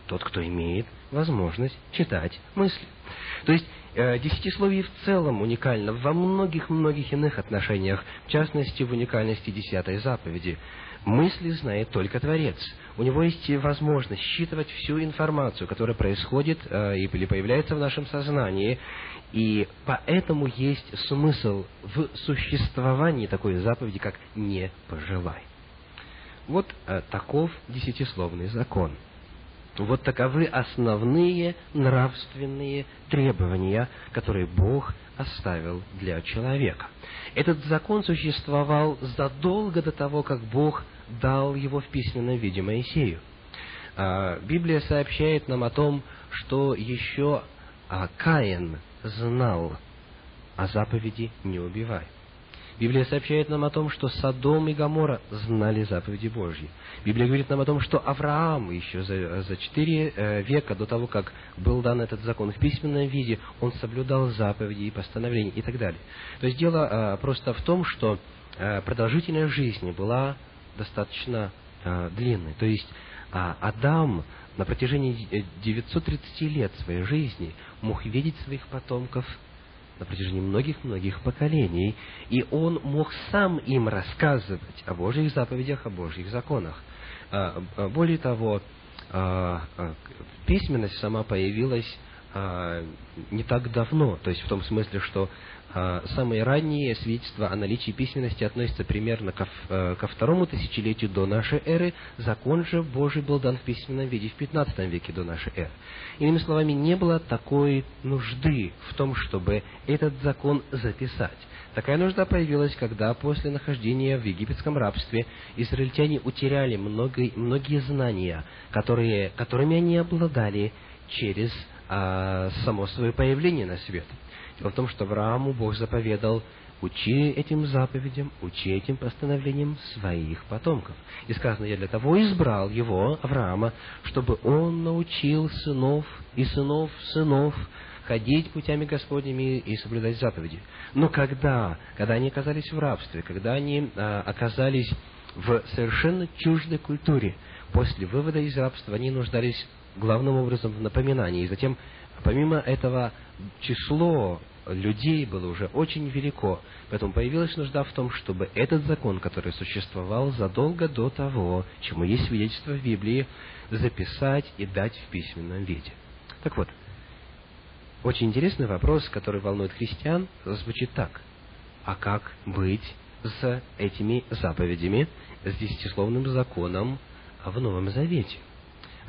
Тот, кто имеет возможность читать мысли. То есть десятисловие в целом уникально во многих-многих иных отношениях, в частности в уникальности десятой заповеди. Мысли знает только Творец. У него есть возможность считывать всю информацию, которая происходит э, или появляется в нашем сознании, и поэтому есть смысл в существовании такой заповеди, как «не пожелай». Вот э, таков десятисловный закон – вот таковы основные нравственные требования, которые Бог оставил для человека. Этот закон существовал задолго до того, как Бог дал его в письменном виде Моисею. А, Библия сообщает нам о том, что еще а, Каин знал о заповеди «не убивай». Библия сообщает нам о том, что Содом и Гамора знали заповеди Божьи. Библия говорит нам о том, что Авраам еще за, четыре э, века до того, как был дан этот закон в письменном виде, он соблюдал заповеди и постановления и так далее. То есть дело э, просто в том, что э, продолжительность жизни была достаточно длинной. То есть А Адам на протяжении 930 лет своей жизни мог видеть своих потомков на протяжении многих-многих поколений, и он мог сам им рассказывать о Божьих заповедях, о Божьих законах. А, а, более того, а, письменность сама появилась не так давно, то есть в том смысле, что самые ранние свидетельства о наличии письменности относятся примерно ко, э, ко второму тысячелетию до нашей эры. Закон же Божий был дан в письменном виде в 15 веке до нашей эры. Иными словами, не было такой нужды в том, чтобы этот закон записать. Такая нужда появилась, когда после нахождения в египетском рабстве израильтяне утеряли много, многие знания, которые, которыми они обладали через а, само свое появление на свет. Дело в том, что Аврааму Бог заповедал учи этим заповедям, учи этим постановлениям своих потомков. И сказано, я для того избрал его, Авраама, чтобы он научил сынов и сынов сынов ходить путями Господними и соблюдать заповеди. Но когда, когда они оказались в рабстве, когда они а, оказались в совершенно чуждой культуре, после вывода из рабства они нуждались главным образом в напоминании. И затем, помимо этого, число людей было уже очень велико. Поэтому появилась нужда в том, чтобы этот закон, который существовал задолго до того, чему есть свидетельство в Библии, записать и дать в письменном виде. Так вот, очень интересный вопрос, который волнует христиан, звучит так. А как быть с этими заповедями, с десятисловным законом в Новом Завете?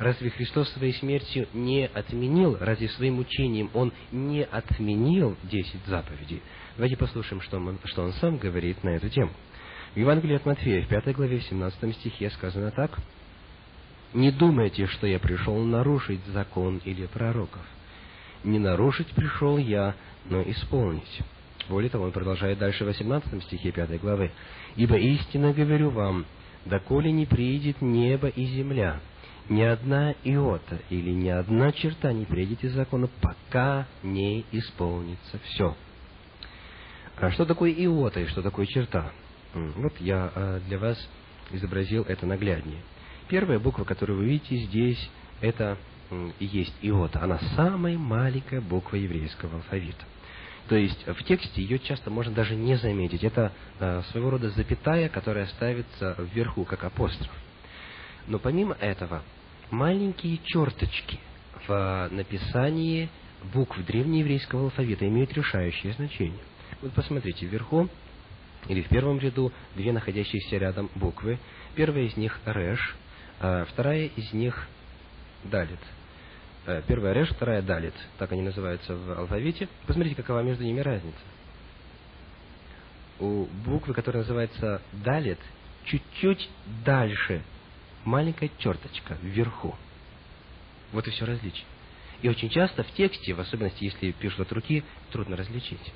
Разве Христос своей смертью не отменил, разве своим учением Он не отменил десять заповедей? Давайте послушаем, что он, что он сам говорит на эту тему. В Евангелии от Матфея, в пятой главе, в 17 стихе сказано так. «Не думайте, что я пришел нарушить закон или пророков. Не нарушить пришел я, но исполнить». Более того, он продолжает дальше в 18 стихе 5 главы. «Ибо истинно говорю вам, доколе не приидет небо и земля, ни одна иота или ни одна черта не приедет из закона, пока не исполнится все. А что такое иота и что такое черта? Вот я а, для вас изобразил это нагляднее. Первая буква, которую вы видите здесь, это и есть иота. Она самая маленькая буква еврейского алфавита. То есть в тексте ее часто можно даже не заметить. Это а, своего рода запятая, которая ставится вверху, как апостроф. Но помимо этого, маленькие черточки в написании букв древнееврейского алфавита имеют решающее значение. Вот посмотрите, вверху или в первом ряду две находящиеся рядом буквы. Первая из них Реш, а вторая из них Далит. Э, первая Реш, вторая Далит. Так они называются в алфавите. Посмотрите, какова между ними разница. У буквы, которая называется Далит, чуть-чуть дальше маленькая черточка вверху. Вот и все различие. И очень часто в тексте, в особенности если пишут от руки, трудно различить.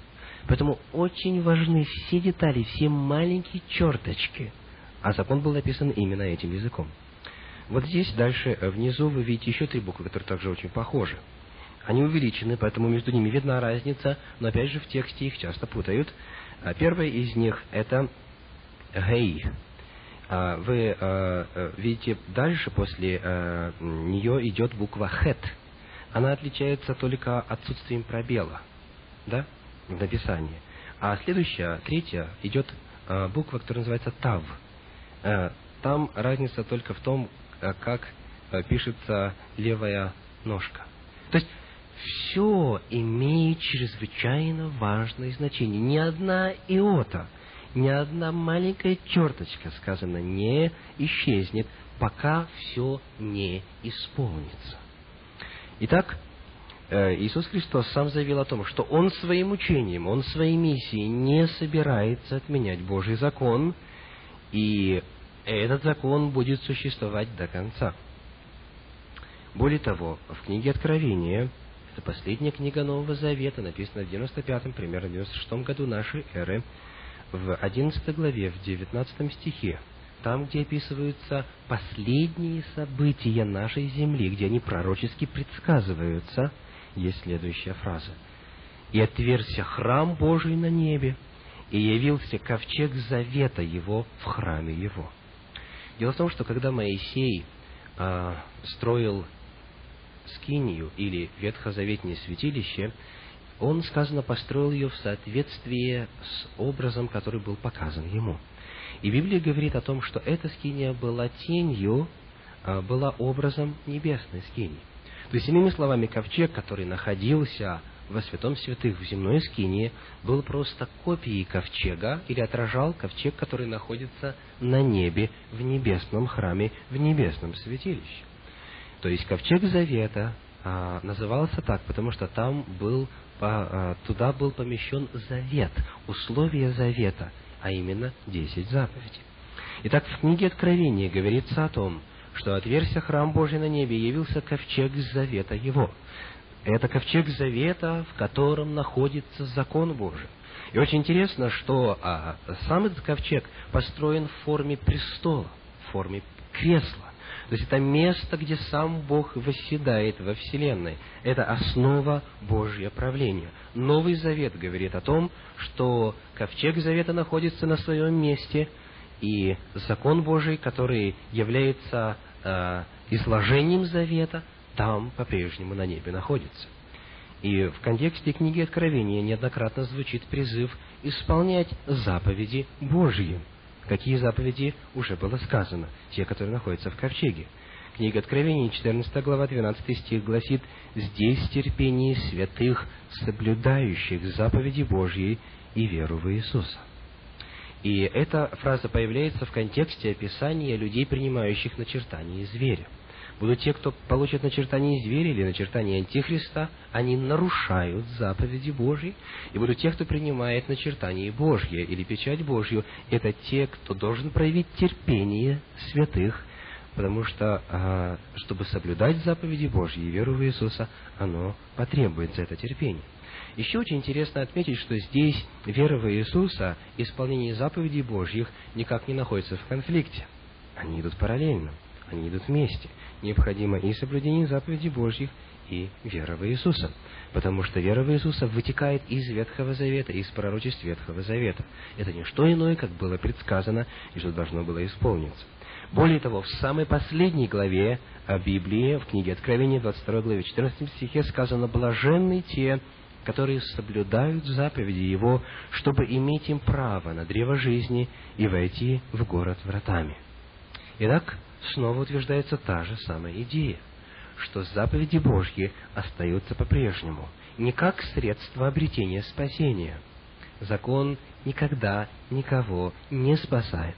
Поэтому очень важны все детали, все маленькие черточки. А закон был написан именно этим языком. Вот здесь дальше э, внизу вы видите еще три буквы, которые также очень похожи. Они увеличены, поэтому между ними видна разница, но опять же в тексте их часто путают. А первая из них это «гей», вы а, э, видите, дальше после э, нее идет буква «хет». Она отличается только отсутствием пробела, да, в написании. А следующая, третья, идет а, буква, которая называется «тав». Э, там разница только в том, как пишется левая ножка. То есть все имеет чрезвычайно важное значение. Ни одна иота – ни одна маленькая черточка, сказано, не исчезнет, пока все не исполнится. Итак, э, Иисус Христос сам заявил о том, что Он своим учением, Он своей миссией не собирается отменять Божий закон, и этот закон будет существовать до конца. Более того, в книге Откровения, это последняя книга Нового Завета, написана в 95-м, примерно 96 году нашей эры, в 11 главе, в 19 стихе, там, где описываются последние события нашей земли, где они пророчески предсказываются, есть следующая фраза. «И отверся храм Божий на небе, и явился ковчег завета его в храме его». Дело в том, что когда Моисей э, строил скинию или ветхозаветное святилище, он, сказано, построил ее в соответствии с образом, который был показан ему. И Библия говорит о том, что эта скиния была тенью, а, была образом небесной скинии. То есть, иными словами, ковчег, который находился во святом святых в земной скинии, был просто копией ковчега или отражал ковчег, который находится на небе, в небесном храме, в небесном святилище. То есть ковчег завета а, назывался так, потому что там был, туда был помещен завет, условия завета, а именно десять заповедей. Итак, в книге Откровения говорится о том, что отверся храм Божий на небе, явился ковчег завета его. Это ковчег завета, в котором находится закон Божий. И очень интересно, что а, сам этот ковчег построен в форме престола, в форме кресла. То есть это место, где сам Бог восседает во Вселенной. Это основа Божьего правления. Новый Завет говорит о том, что ковчег Завета находится на своем месте, и закон Божий, который является э, изложением Завета, там по-прежнему на небе находится. И в контексте книги Откровения неоднократно звучит призыв исполнять заповеди Божьи – Какие заповеди уже было сказано, те, которые находятся в ковчеге. Книга Откровения, 14 глава, 12 стих гласит «Здесь терпение святых, соблюдающих заповеди Божьи и веру в Иисуса». И эта фраза появляется в контексте описания людей, принимающих начертание зверя будут те, кто получат начертание зверя или начертание антихриста, они нарушают заповеди Божьи, и будут те, кто принимает начертание Божье или печать Божью, это те, кто должен проявить терпение святых, потому что, а, чтобы соблюдать заповеди Божьи и веру в Иисуса, оно потребуется, это терпение. Еще очень интересно отметить, что здесь вера в Иисуса, исполнение заповедей Божьих никак не находятся в конфликте. Они идут параллельно, они идут вместе необходимо и соблюдение заповедей Божьих, и вера в Иисуса. Потому что вера в Иисуса вытекает из Ветхого Завета, из пророчеств Ветхого Завета. Это не что иное, как было предсказано и что должно было исполниться. Более того, в самой последней главе Библии, в книге Откровения, 22 главе, 14 стихе сказано «Блаженны те, которые соблюдают заповеди Его, чтобы иметь им право на древо жизни и войти в город вратами». Итак, снова утверждается та же самая идея, что заповеди Божьи остаются по-прежнему, не как средство обретения спасения. Закон никогда никого не спасает.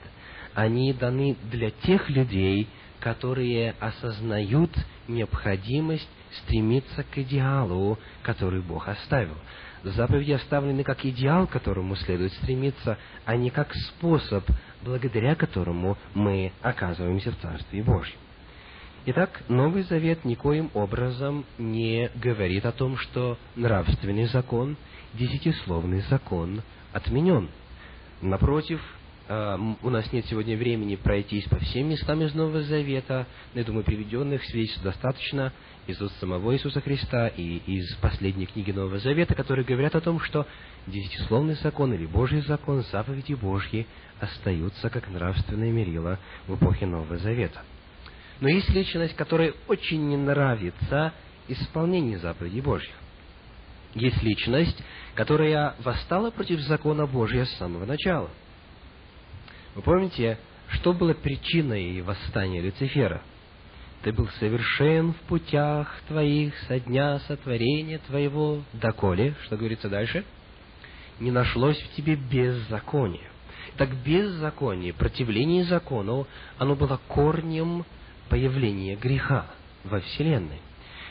Они даны для тех людей, которые осознают необходимость стремиться к идеалу, который Бог оставил. Заповеди оставлены как идеал, к которому следует стремиться, а не как способ, благодаря которому мы оказываемся в Царстве Божьем. Итак, Новый Завет никоим образом не говорит о том, что нравственный закон, десятисловный закон отменен. Напротив, э, у нас нет сегодня времени пройтись по всем местам из Нового Завета, но я думаю, приведенных свидетельств достаточно из уст самого Иисуса Христа и из последней книги Нового Завета, которые говорят о том, что десятисловный закон или Божий закон, заповеди Божьи остаются как нравственное мерило в эпохе Нового Завета. Но есть личность, которой очень не нравится исполнение заповедей Божьих. Есть личность, которая восстала против закона Божьего с самого начала. Вы помните, что было причиной восстания Люцифера – ты был совершен в путях твоих со дня сотворения твоего, доколе, что говорится дальше, не нашлось в тебе беззакония. Так беззаконие, противление закону, оно было корнем появления греха во Вселенной.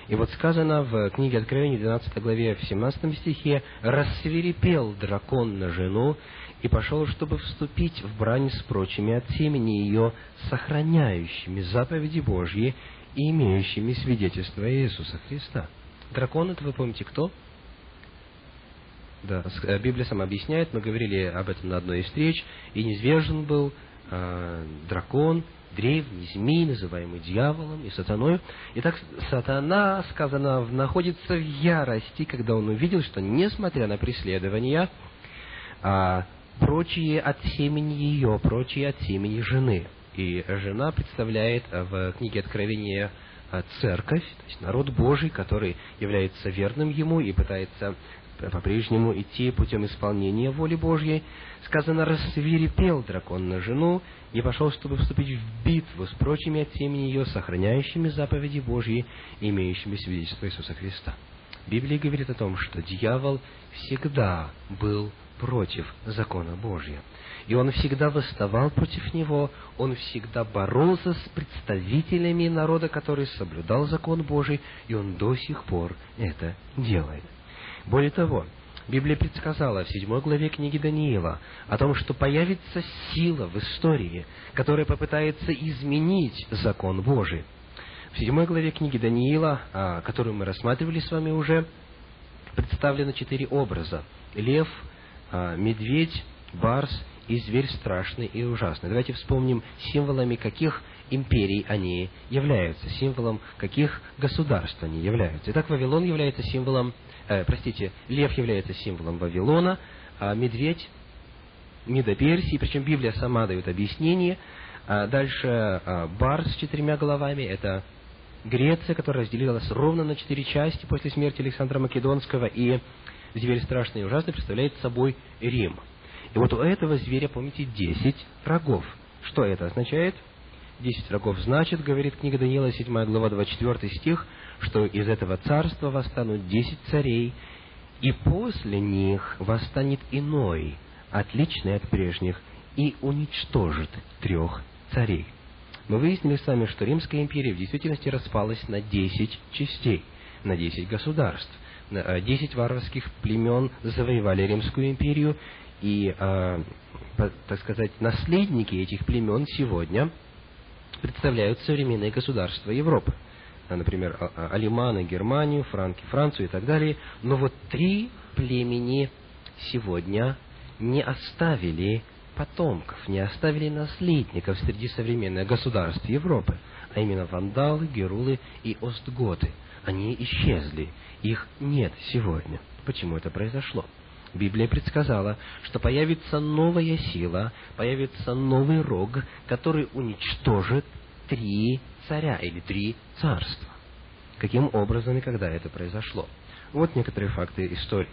И вот сказано в книге Откровения, 12 главе, в 17 стихе, «Рассверепел дракон на жену, и пошел, чтобы вступить в брань с прочими от семени ее, сохраняющими заповеди Божьи и имеющими свидетельство Иисуса Христа». Дракон, это вы помните кто? Да, э, Библия сама объясняет, мы говорили об этом на одной из встреч, и низвержен был э, дракон, древний змей, называемый дьяволом и сатаной. Итак, сатана, сказано, находится в ярости, когда он увидел, что несмотря на преследования, а, прочие от семени ее, прочие от семени жены. И жена представляет в книге Откровения церковь, то есть народ Божий, который является верным ему и пытается по-прежнему идти путем исполнения воли Божьей. Сказано, рассвирепел дракон на жену и пошел, чтобы вступить в битву с прочими от семени ее, сохраняющими заповеди Божьи, имеющими свидетельство Иисуса Христа. Библия говорит о том, что дьявол всегда был против закона Божьего. И он всегда восставал против него, он всегда боролся с представителями народа, который соблюдал закон Божий, и он до сих пор это делает. Более того, Библия предсказала в седьмой главе книги Даниила о том, что появится сила в истории, которая попытается изменить закон Божий. В седьмой главе книги Даниила, а, которую мы рассматривали с вами уже, представлено четыре образа. Лев, а, медведь, барс и зверь страшный и ужасный. Давайте вспомним, символами каких империй они являются, символом каких государств они являются. Итак, Вавилон является символом, э, простите, лев является символом Вавилона, а медведь Медоперсии, причем Библия сама дает объяснение. А дальше а, бар с четырьмя головами, это Греция, которая разделилась ровно на четыре части после смерти Александра Македонского, и зверь страшный и ужасный представляет собой Рим. И вот у этого зверя, помните, десять рогов. Что это означает? Десять рогов значит, говорит книга Даниила, 7 глава, 24 стих, что из этого царства восстанут десять царей, и после них восстанет иной, отличный от прежних, и уничтожит трех царей. Мы выяснили с вами, что Римская империя в действительности распалась на десять частей, на десять государств. Э, десять варварских племен завоевали Римскую империю, и, э, так сказать, наследники этих племен сегодня представляют современные государства Европы. Э, например, а, а, алиманы Германию, франки Францию и так далее. Но вот три племени сегодня не оставили потомков, не оставили наследников среди современных государств Европы, а именно вандалы, герулы и остготы. Они исчезли, их нет сегодня. Почему это произошло? Библия предсказала, что появится новая сила, появится новый рог, который уничтожит три царя или три царства. Каким образом и когда это произошло? Вот некоторые факты истории.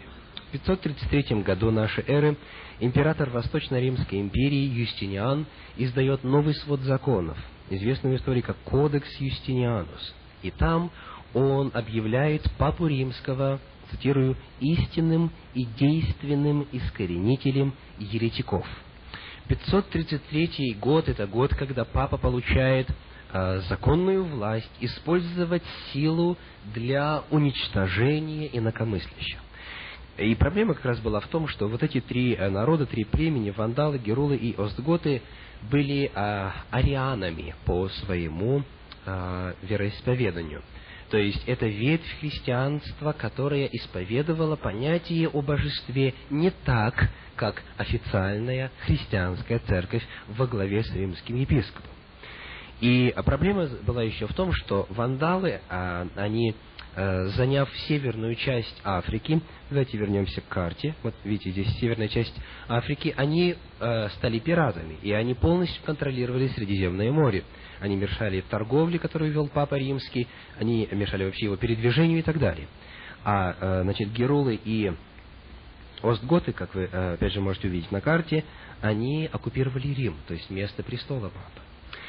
В 533 году нашей эры император Восточно-Римской империи Юстиниан издает новый свод законов, известный в истории как Кодекс Юстинианус. И там он объявляет папу римского цитирую, истинным и действенным искоренителем еретиков. 533 год – это год, когда папа получает законную власть использовать силу для уничтожения инакомыслящих. И проблема как раз была в том, что вот эти три э, народа, три племени, вандалы, герулы и остготы, были э, арианами по своему э, вероисповеданию – то есть это ветвь христианства, которая исповедовала понятие о божестве не так, как официальная христианская церковь во главе с римским епископом. И проблема была еще в том, что вандалы, а, они, а, заняв северную часть Африки, давайте вернемся к карте, вот видите, здесь северная часть Африки, они а, стали пиратами, и они полностью контролировали Средиземное море. Они мешали торговле, которую вел Папа Римский, они мешали вообще его передвижению и так далее. А, значит, Герулы и Остготы, как вы, опять же, можете увидеть на карте, они оккупировали Рим, то есть место престола Папы.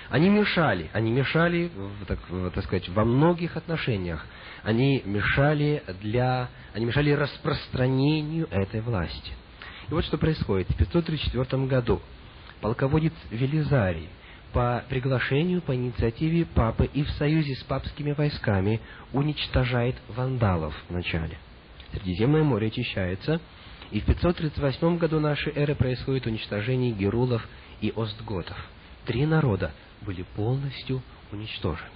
Они мешали, они мешали, так, так сказать, во многих отношениях. Они мешали для, они мешали распространению этой власти. И вот что происходит. В 534 году полководец Велизарий по приглашению, по инициативе папы и в союзе с папскими войсками уничтожает вандалов вначале. Средиземное море очищается, и в 538 году нашей эры происходит уничтожение герулов и остготов. Три народа были полностью уничтожены.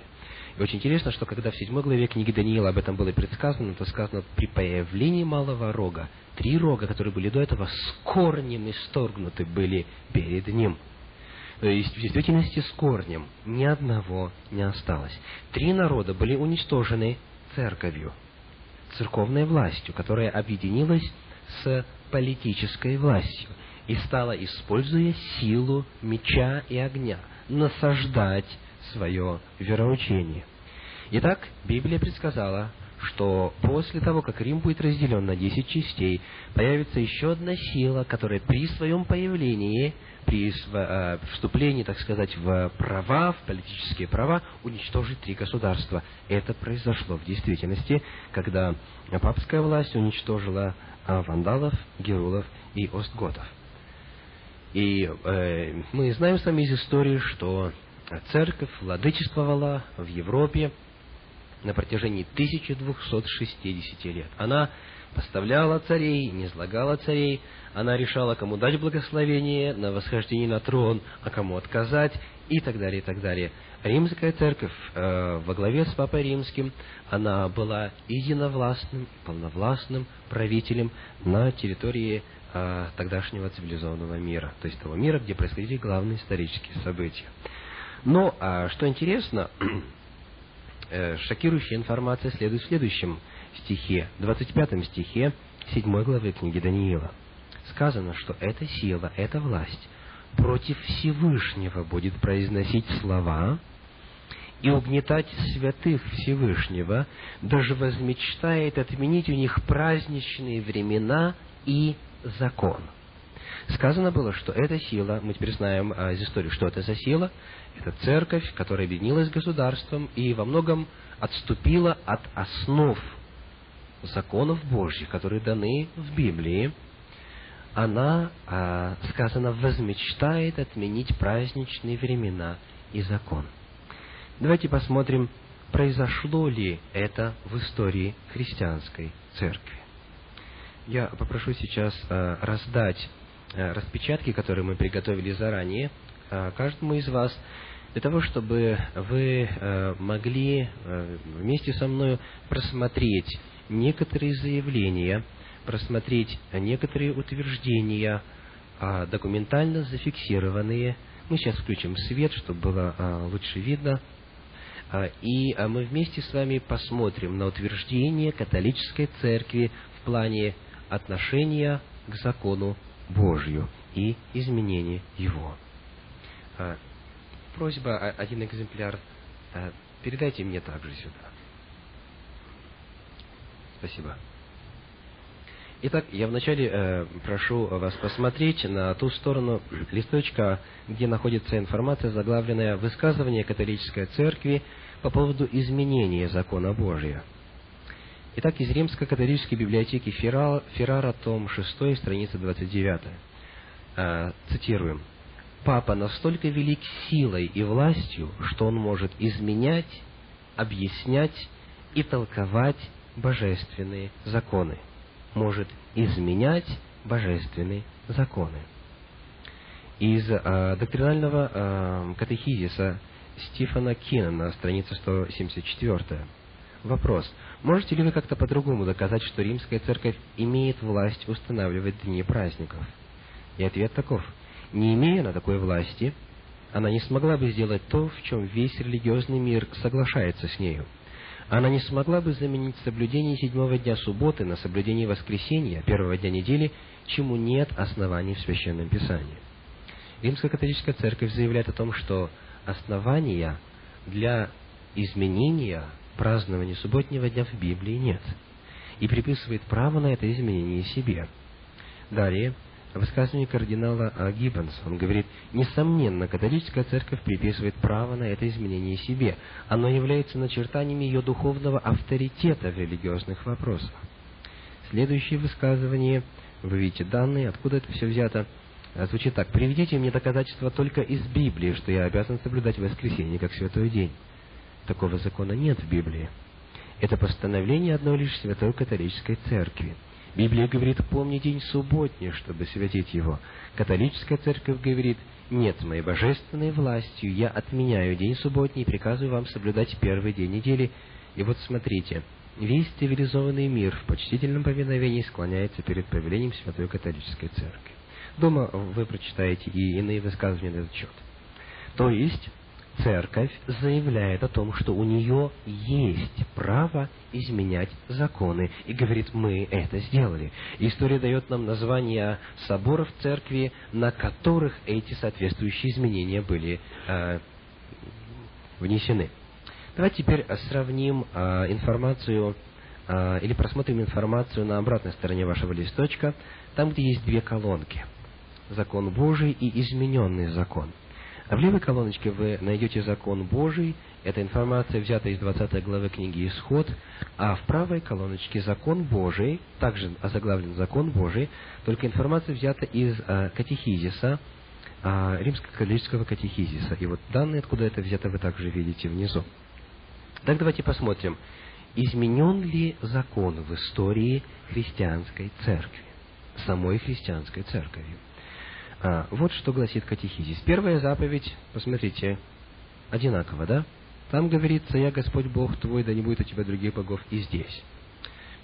И очень интересно, что когда в седьмой главе книги Даниила об этом было предсказано, то сказано, при появлении малого рога, три рога, которые были до этого, с корнем исторгнуты были перед ним. То есть, в действительности, с корнем ни одного не осталось. Три народа были уничтожены церковью, церковной властью, которая объединилась с политической властью и стала, используя силу меча и огня, насаждать свое вероучение. Итак, Библия предсказала, что после того, как Рим будет разделен на десять частей, появится еще одна сила, которая при своем появлении, при э, вступлении, так сказать, в права, в политические права, уничтожит три государства. Это произошло в действительности, когда папская власть уничтожила э, вандалов, герулов и остготов. И э, мы знаем с вами из истории, что церковь владычествовала в Европе на протяжении 1260 лет. Она поставляла царей, не излагала царей, она решала, кому дать благословение на восхождение на трон, а кому отказать, и так далее, и так далее. Римская церковь э, во главе с Папой Римским, она была единовластным, полновластным правителем на территории э, тогдашнего цивилизованного мира, то есть того мира, где происходили главные исторические события. Но, а, что интересно, э, шокирующая информация следует в следующем стихе, 25 стихе 7 главы книги Даниила. Сказано, что эта сила, эта власть против Всевышнего будет произносить слова и угнетать святых Всевышнего, даже возмечтает отменить у них праздничные времена и закон. Сказано было, что эта сила, мы теперь знаем а, из истории, что это за сила, это церковь, которая объединилась с государством и во многом отступила от основ законов Божьих, которые даны в Библии, она, а, сказано, возмечтает отменить праздничные времена и закон. Давайте посмотрим, произошло ли это в истории христианской церкви. Я попрошу сейчас а, раздать Э, распечатки, которые мы приготовили заранее, э, каждому из вас, для того, чтобы вы э, могли вместе со мной просмотреть некоторые заявления, просмотреть некоторые утверждения, а, документально зафиксированные. Мы сейчас включим свет, чтобы было лучше видно. И мы вместе с вами посмотрим на утверждение католической церкви в плане отношения к закону Божью и изменение его. А, просьба, один экземпляр, а, передайте мне также сюда. Спасибо. Итак, я вначале э, прошу вас посмотреть на ту сторону листочка, где находится информация, заглавленная «Высказывание католической церкви по поводу изменения закона Божия». Итак, из Римско-католической библиотеки Феррара, Феррара, том 6, страница 29. Э, цитируем. «Папа настолько велик силой и властью, что он может изменять, объяснять и толковать божественные законы. Может изменять божественные законы». Из э, доктринального э, катехизиса Стефана Киннона, страница 174. Вопрос. Можете ли вы как-то по-другому доказать, что римская церковь имеет власть устанавливать дни праздников? И ответ таков. Не имея на такой власти, она не смогла бы сделать то, в чем весь религиозный мир соглашается с нею. Она не смогла бы заменить соблюдение седьмого дня субботы на соблюдение воскресенья, первого дня недели, чему нет оснований в Священном Писании. Римская католическая церковь заявляет о том, что основания для изменения празднования субботнего дня в Библии нет. И приписывает право на это изменение себе. Далее, высказывание кардинала Гиббонса. Он говорит, несомненно, католическая церковь приписывает право на это изменение себе. Оно является начертанием ее духовного авторитета в религиозных вопросах. Следующее высказывание, вы видите данные, откуда это все взято, звучит так. «Приведите мне доказательства только из Библии, что я обязан соблюдать воскресенье как святой день». Такого закона нет в Библии. Это постановление одной лишь Святой Католической Церкви. Библия говорит, помни день субботний, чтобы святить его. Католическая церковь говорит, нет, моей божественной властью я отменяю день субботний и приказываю вам соблюдать первый день недели. И вот смотрите, весь цивилизованный мир в почтительном повиновении склоняется перед повелением Святой Католической Церкви. Дома вы прочитаете и иные высказывания на этот счет. То есть, церковь заявляет о том, что у нее есть право изменять законы, и говорит, мы это сделали. История дает нам название соборов церкви, на которых эти соответствующие изменения были э, внесены. Давайте теперь сравним э, информацию э, или просмотрим информацию на обратной стороне вашего листочка, там, где есть две колонки. Закон Божий и измененный закон. А в левой колоночке вы найдете закон Божий, эта информация взята из 20 главы книги Исход, а в правой колоночке закон Божий, также озаглавлен закон Божий, только информация взята из а, катехизиса, а, римско-католического катехизиса. И вот данные, откуда это взято, вы также видите внизу. Так давайте посмотрим, изменен ли закон в истории христианской церкви, самой христианской церковью. А, вот что гласит катехизис. Первая заповедь, посмотрите, одинаково, да? Там говорится, «Я Господь Бог твой, да не будет у тебя других богов и здесь».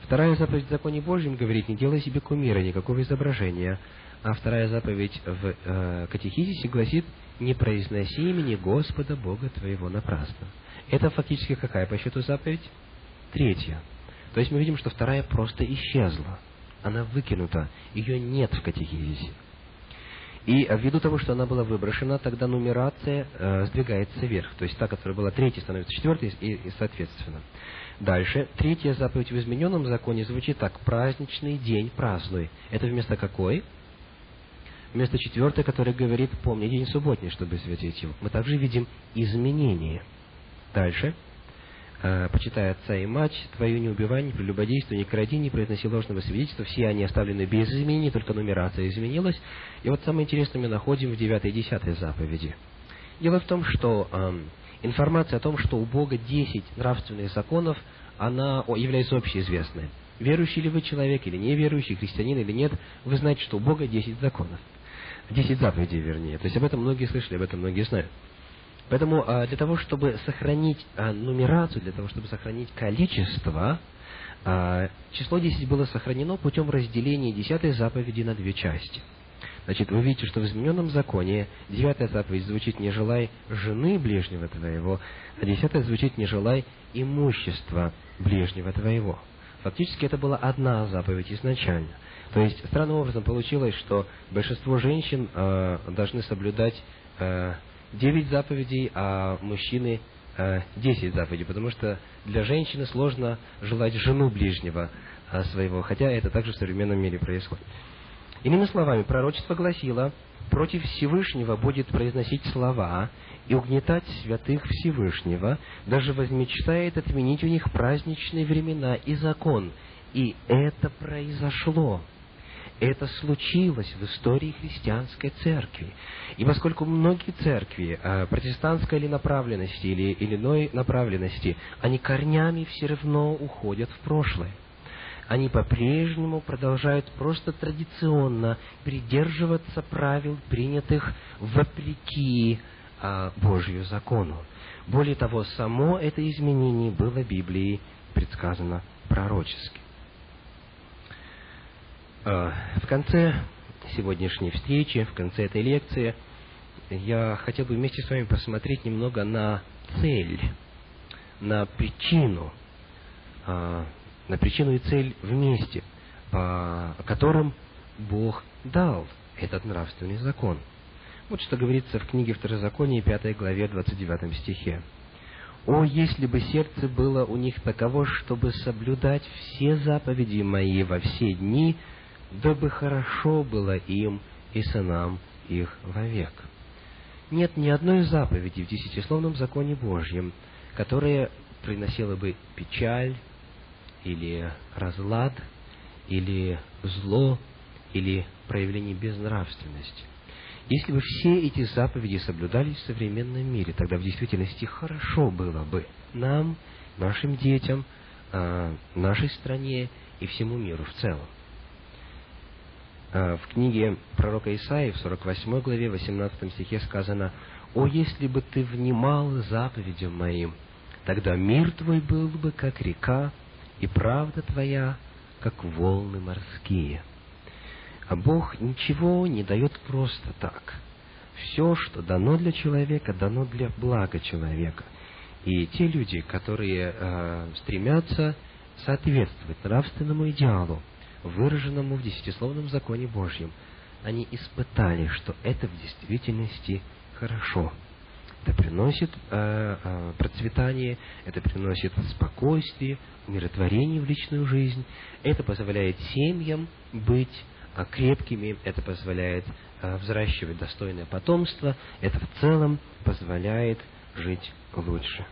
Вторая заповедь в законе Божьем говорит, не делай себе кумира, никакого изображения. А вторая заповедь в э, катехизисе гласит, не произноси имени Господа Бога твоего напрасно. Это фактически какая по счету заповедь? Третья. То есть мы видим, что вторая просто исчезла. Она выкинута. Ее нет в катехизисе. И ввиду того, что она была выброшена, тогда нумерация э, сдвигается вверх. То есть та, которая была третьей, становится четвертой и, и соответственно. Дальше. Третья заповедь в измененном законе звучит так. Праздничный день празднуй. Это вместо какой? Вместо четвертой, которая говорит, помни день субботний, чтобы святить его. Мы также видим изменение. Дальше э, почитай отца и мать, твою не убивай, не прелюбодействуй, не кради, не произноси ложного свидетельства, все они оставлены без изменений, только нумерация изменилась. И вот самое интересное мы находим в 9 и 10 заповеди. Дело в том, что э, информация о том, что у Бога 10 нравственных законов, она является общеизвестной. Верующий ли вы человек или неверующий, христианин или нет, вы знаете, что у Бога 10 законов. 10 заповедей, вернее. То есть об этом многие слышали, об этом многие знают. Поэтому а, для того, чтобы сохранить а, нумерацию, для того, чтобы сохранить количество, а, число 10 было сохранено путем разделения 10 заповеди на две части. Значит, вы видите, что в измененном законе девятая заповедь звучит «не желай жены ближнего твоего», а десятая звучит «не желай имущества ближнего твоего». Фактически это была одна заповедь изначально. То есть, странным образом получилось, что большинство женщин э, должны соблюдать э, девять заповедей, а мужчины э, десять заповедей, потому что для женщины сложно желать жену ближнего э, своего, хотя это также в современном мире происходит. Иными словами, пророчество гласило, против Всевышнего будет произносить слова и угнетать святых Всевышнего, даже возмечтает отменить у них праздничные времена и закон. И это произошло. Это случилось в истории христианской церкви. И поскольку многие церкви, э, протестантской или направленности, или, или иной направленности, они корнями все равно уходят в прошлое. Они по-прежнему продолжают просто традиционно придерживаться правил, принятых вопреки а, Божью закону. Более того, само это изменение было Библией предсказано пророчески. Э, в конце сегодняшней встречи, в конце этой лекции, я хотел бы вместе с вами посмотреть немного на цель, на причину, э, на причину и цель вместе, по которым Бог дал этот нравственный закон. Вот что говорится в книге Второзакония, 5 главе, 29 стихе. «О, если бы сердце было у них таково, чтобы соблюдать все заповеди мои во все дни, дабы хорошо было им и сынам их вовек. Нет ни одной заповеди в десятисловном законе Божьем, которая приносила бы печаль, или разлад, или зло, или проявление безнравственности. Если бы все эти заповеди соблюдались в современном мире, тогда в действительности хорошо было бы нам, нашим детям, а, нашей стране и всему миру в целом. А, в книге пророка Исаии, в 48 главе, 18 стихе сказано, «О, если бы ты внимал заповедям моим, тогда мир твой был бы, как река, и правда твоя, как волны морские». А Бог ничего не дает просто так. все, что дано для человека, дано для блага человека. И те люди, которые э, стремятся соответствовать нравственному идеалу, выраженному в десятисловном законе Божьем, они испытали, что это в действительности хорошо. Это приносит э, э, процветание, это приносит спокойствие, умиротворение в личную жизнь. Это позволяет семьям быть э, крепкими, это позволяет э, взращивать достойное потомство, это в целом позволяет жить лучше.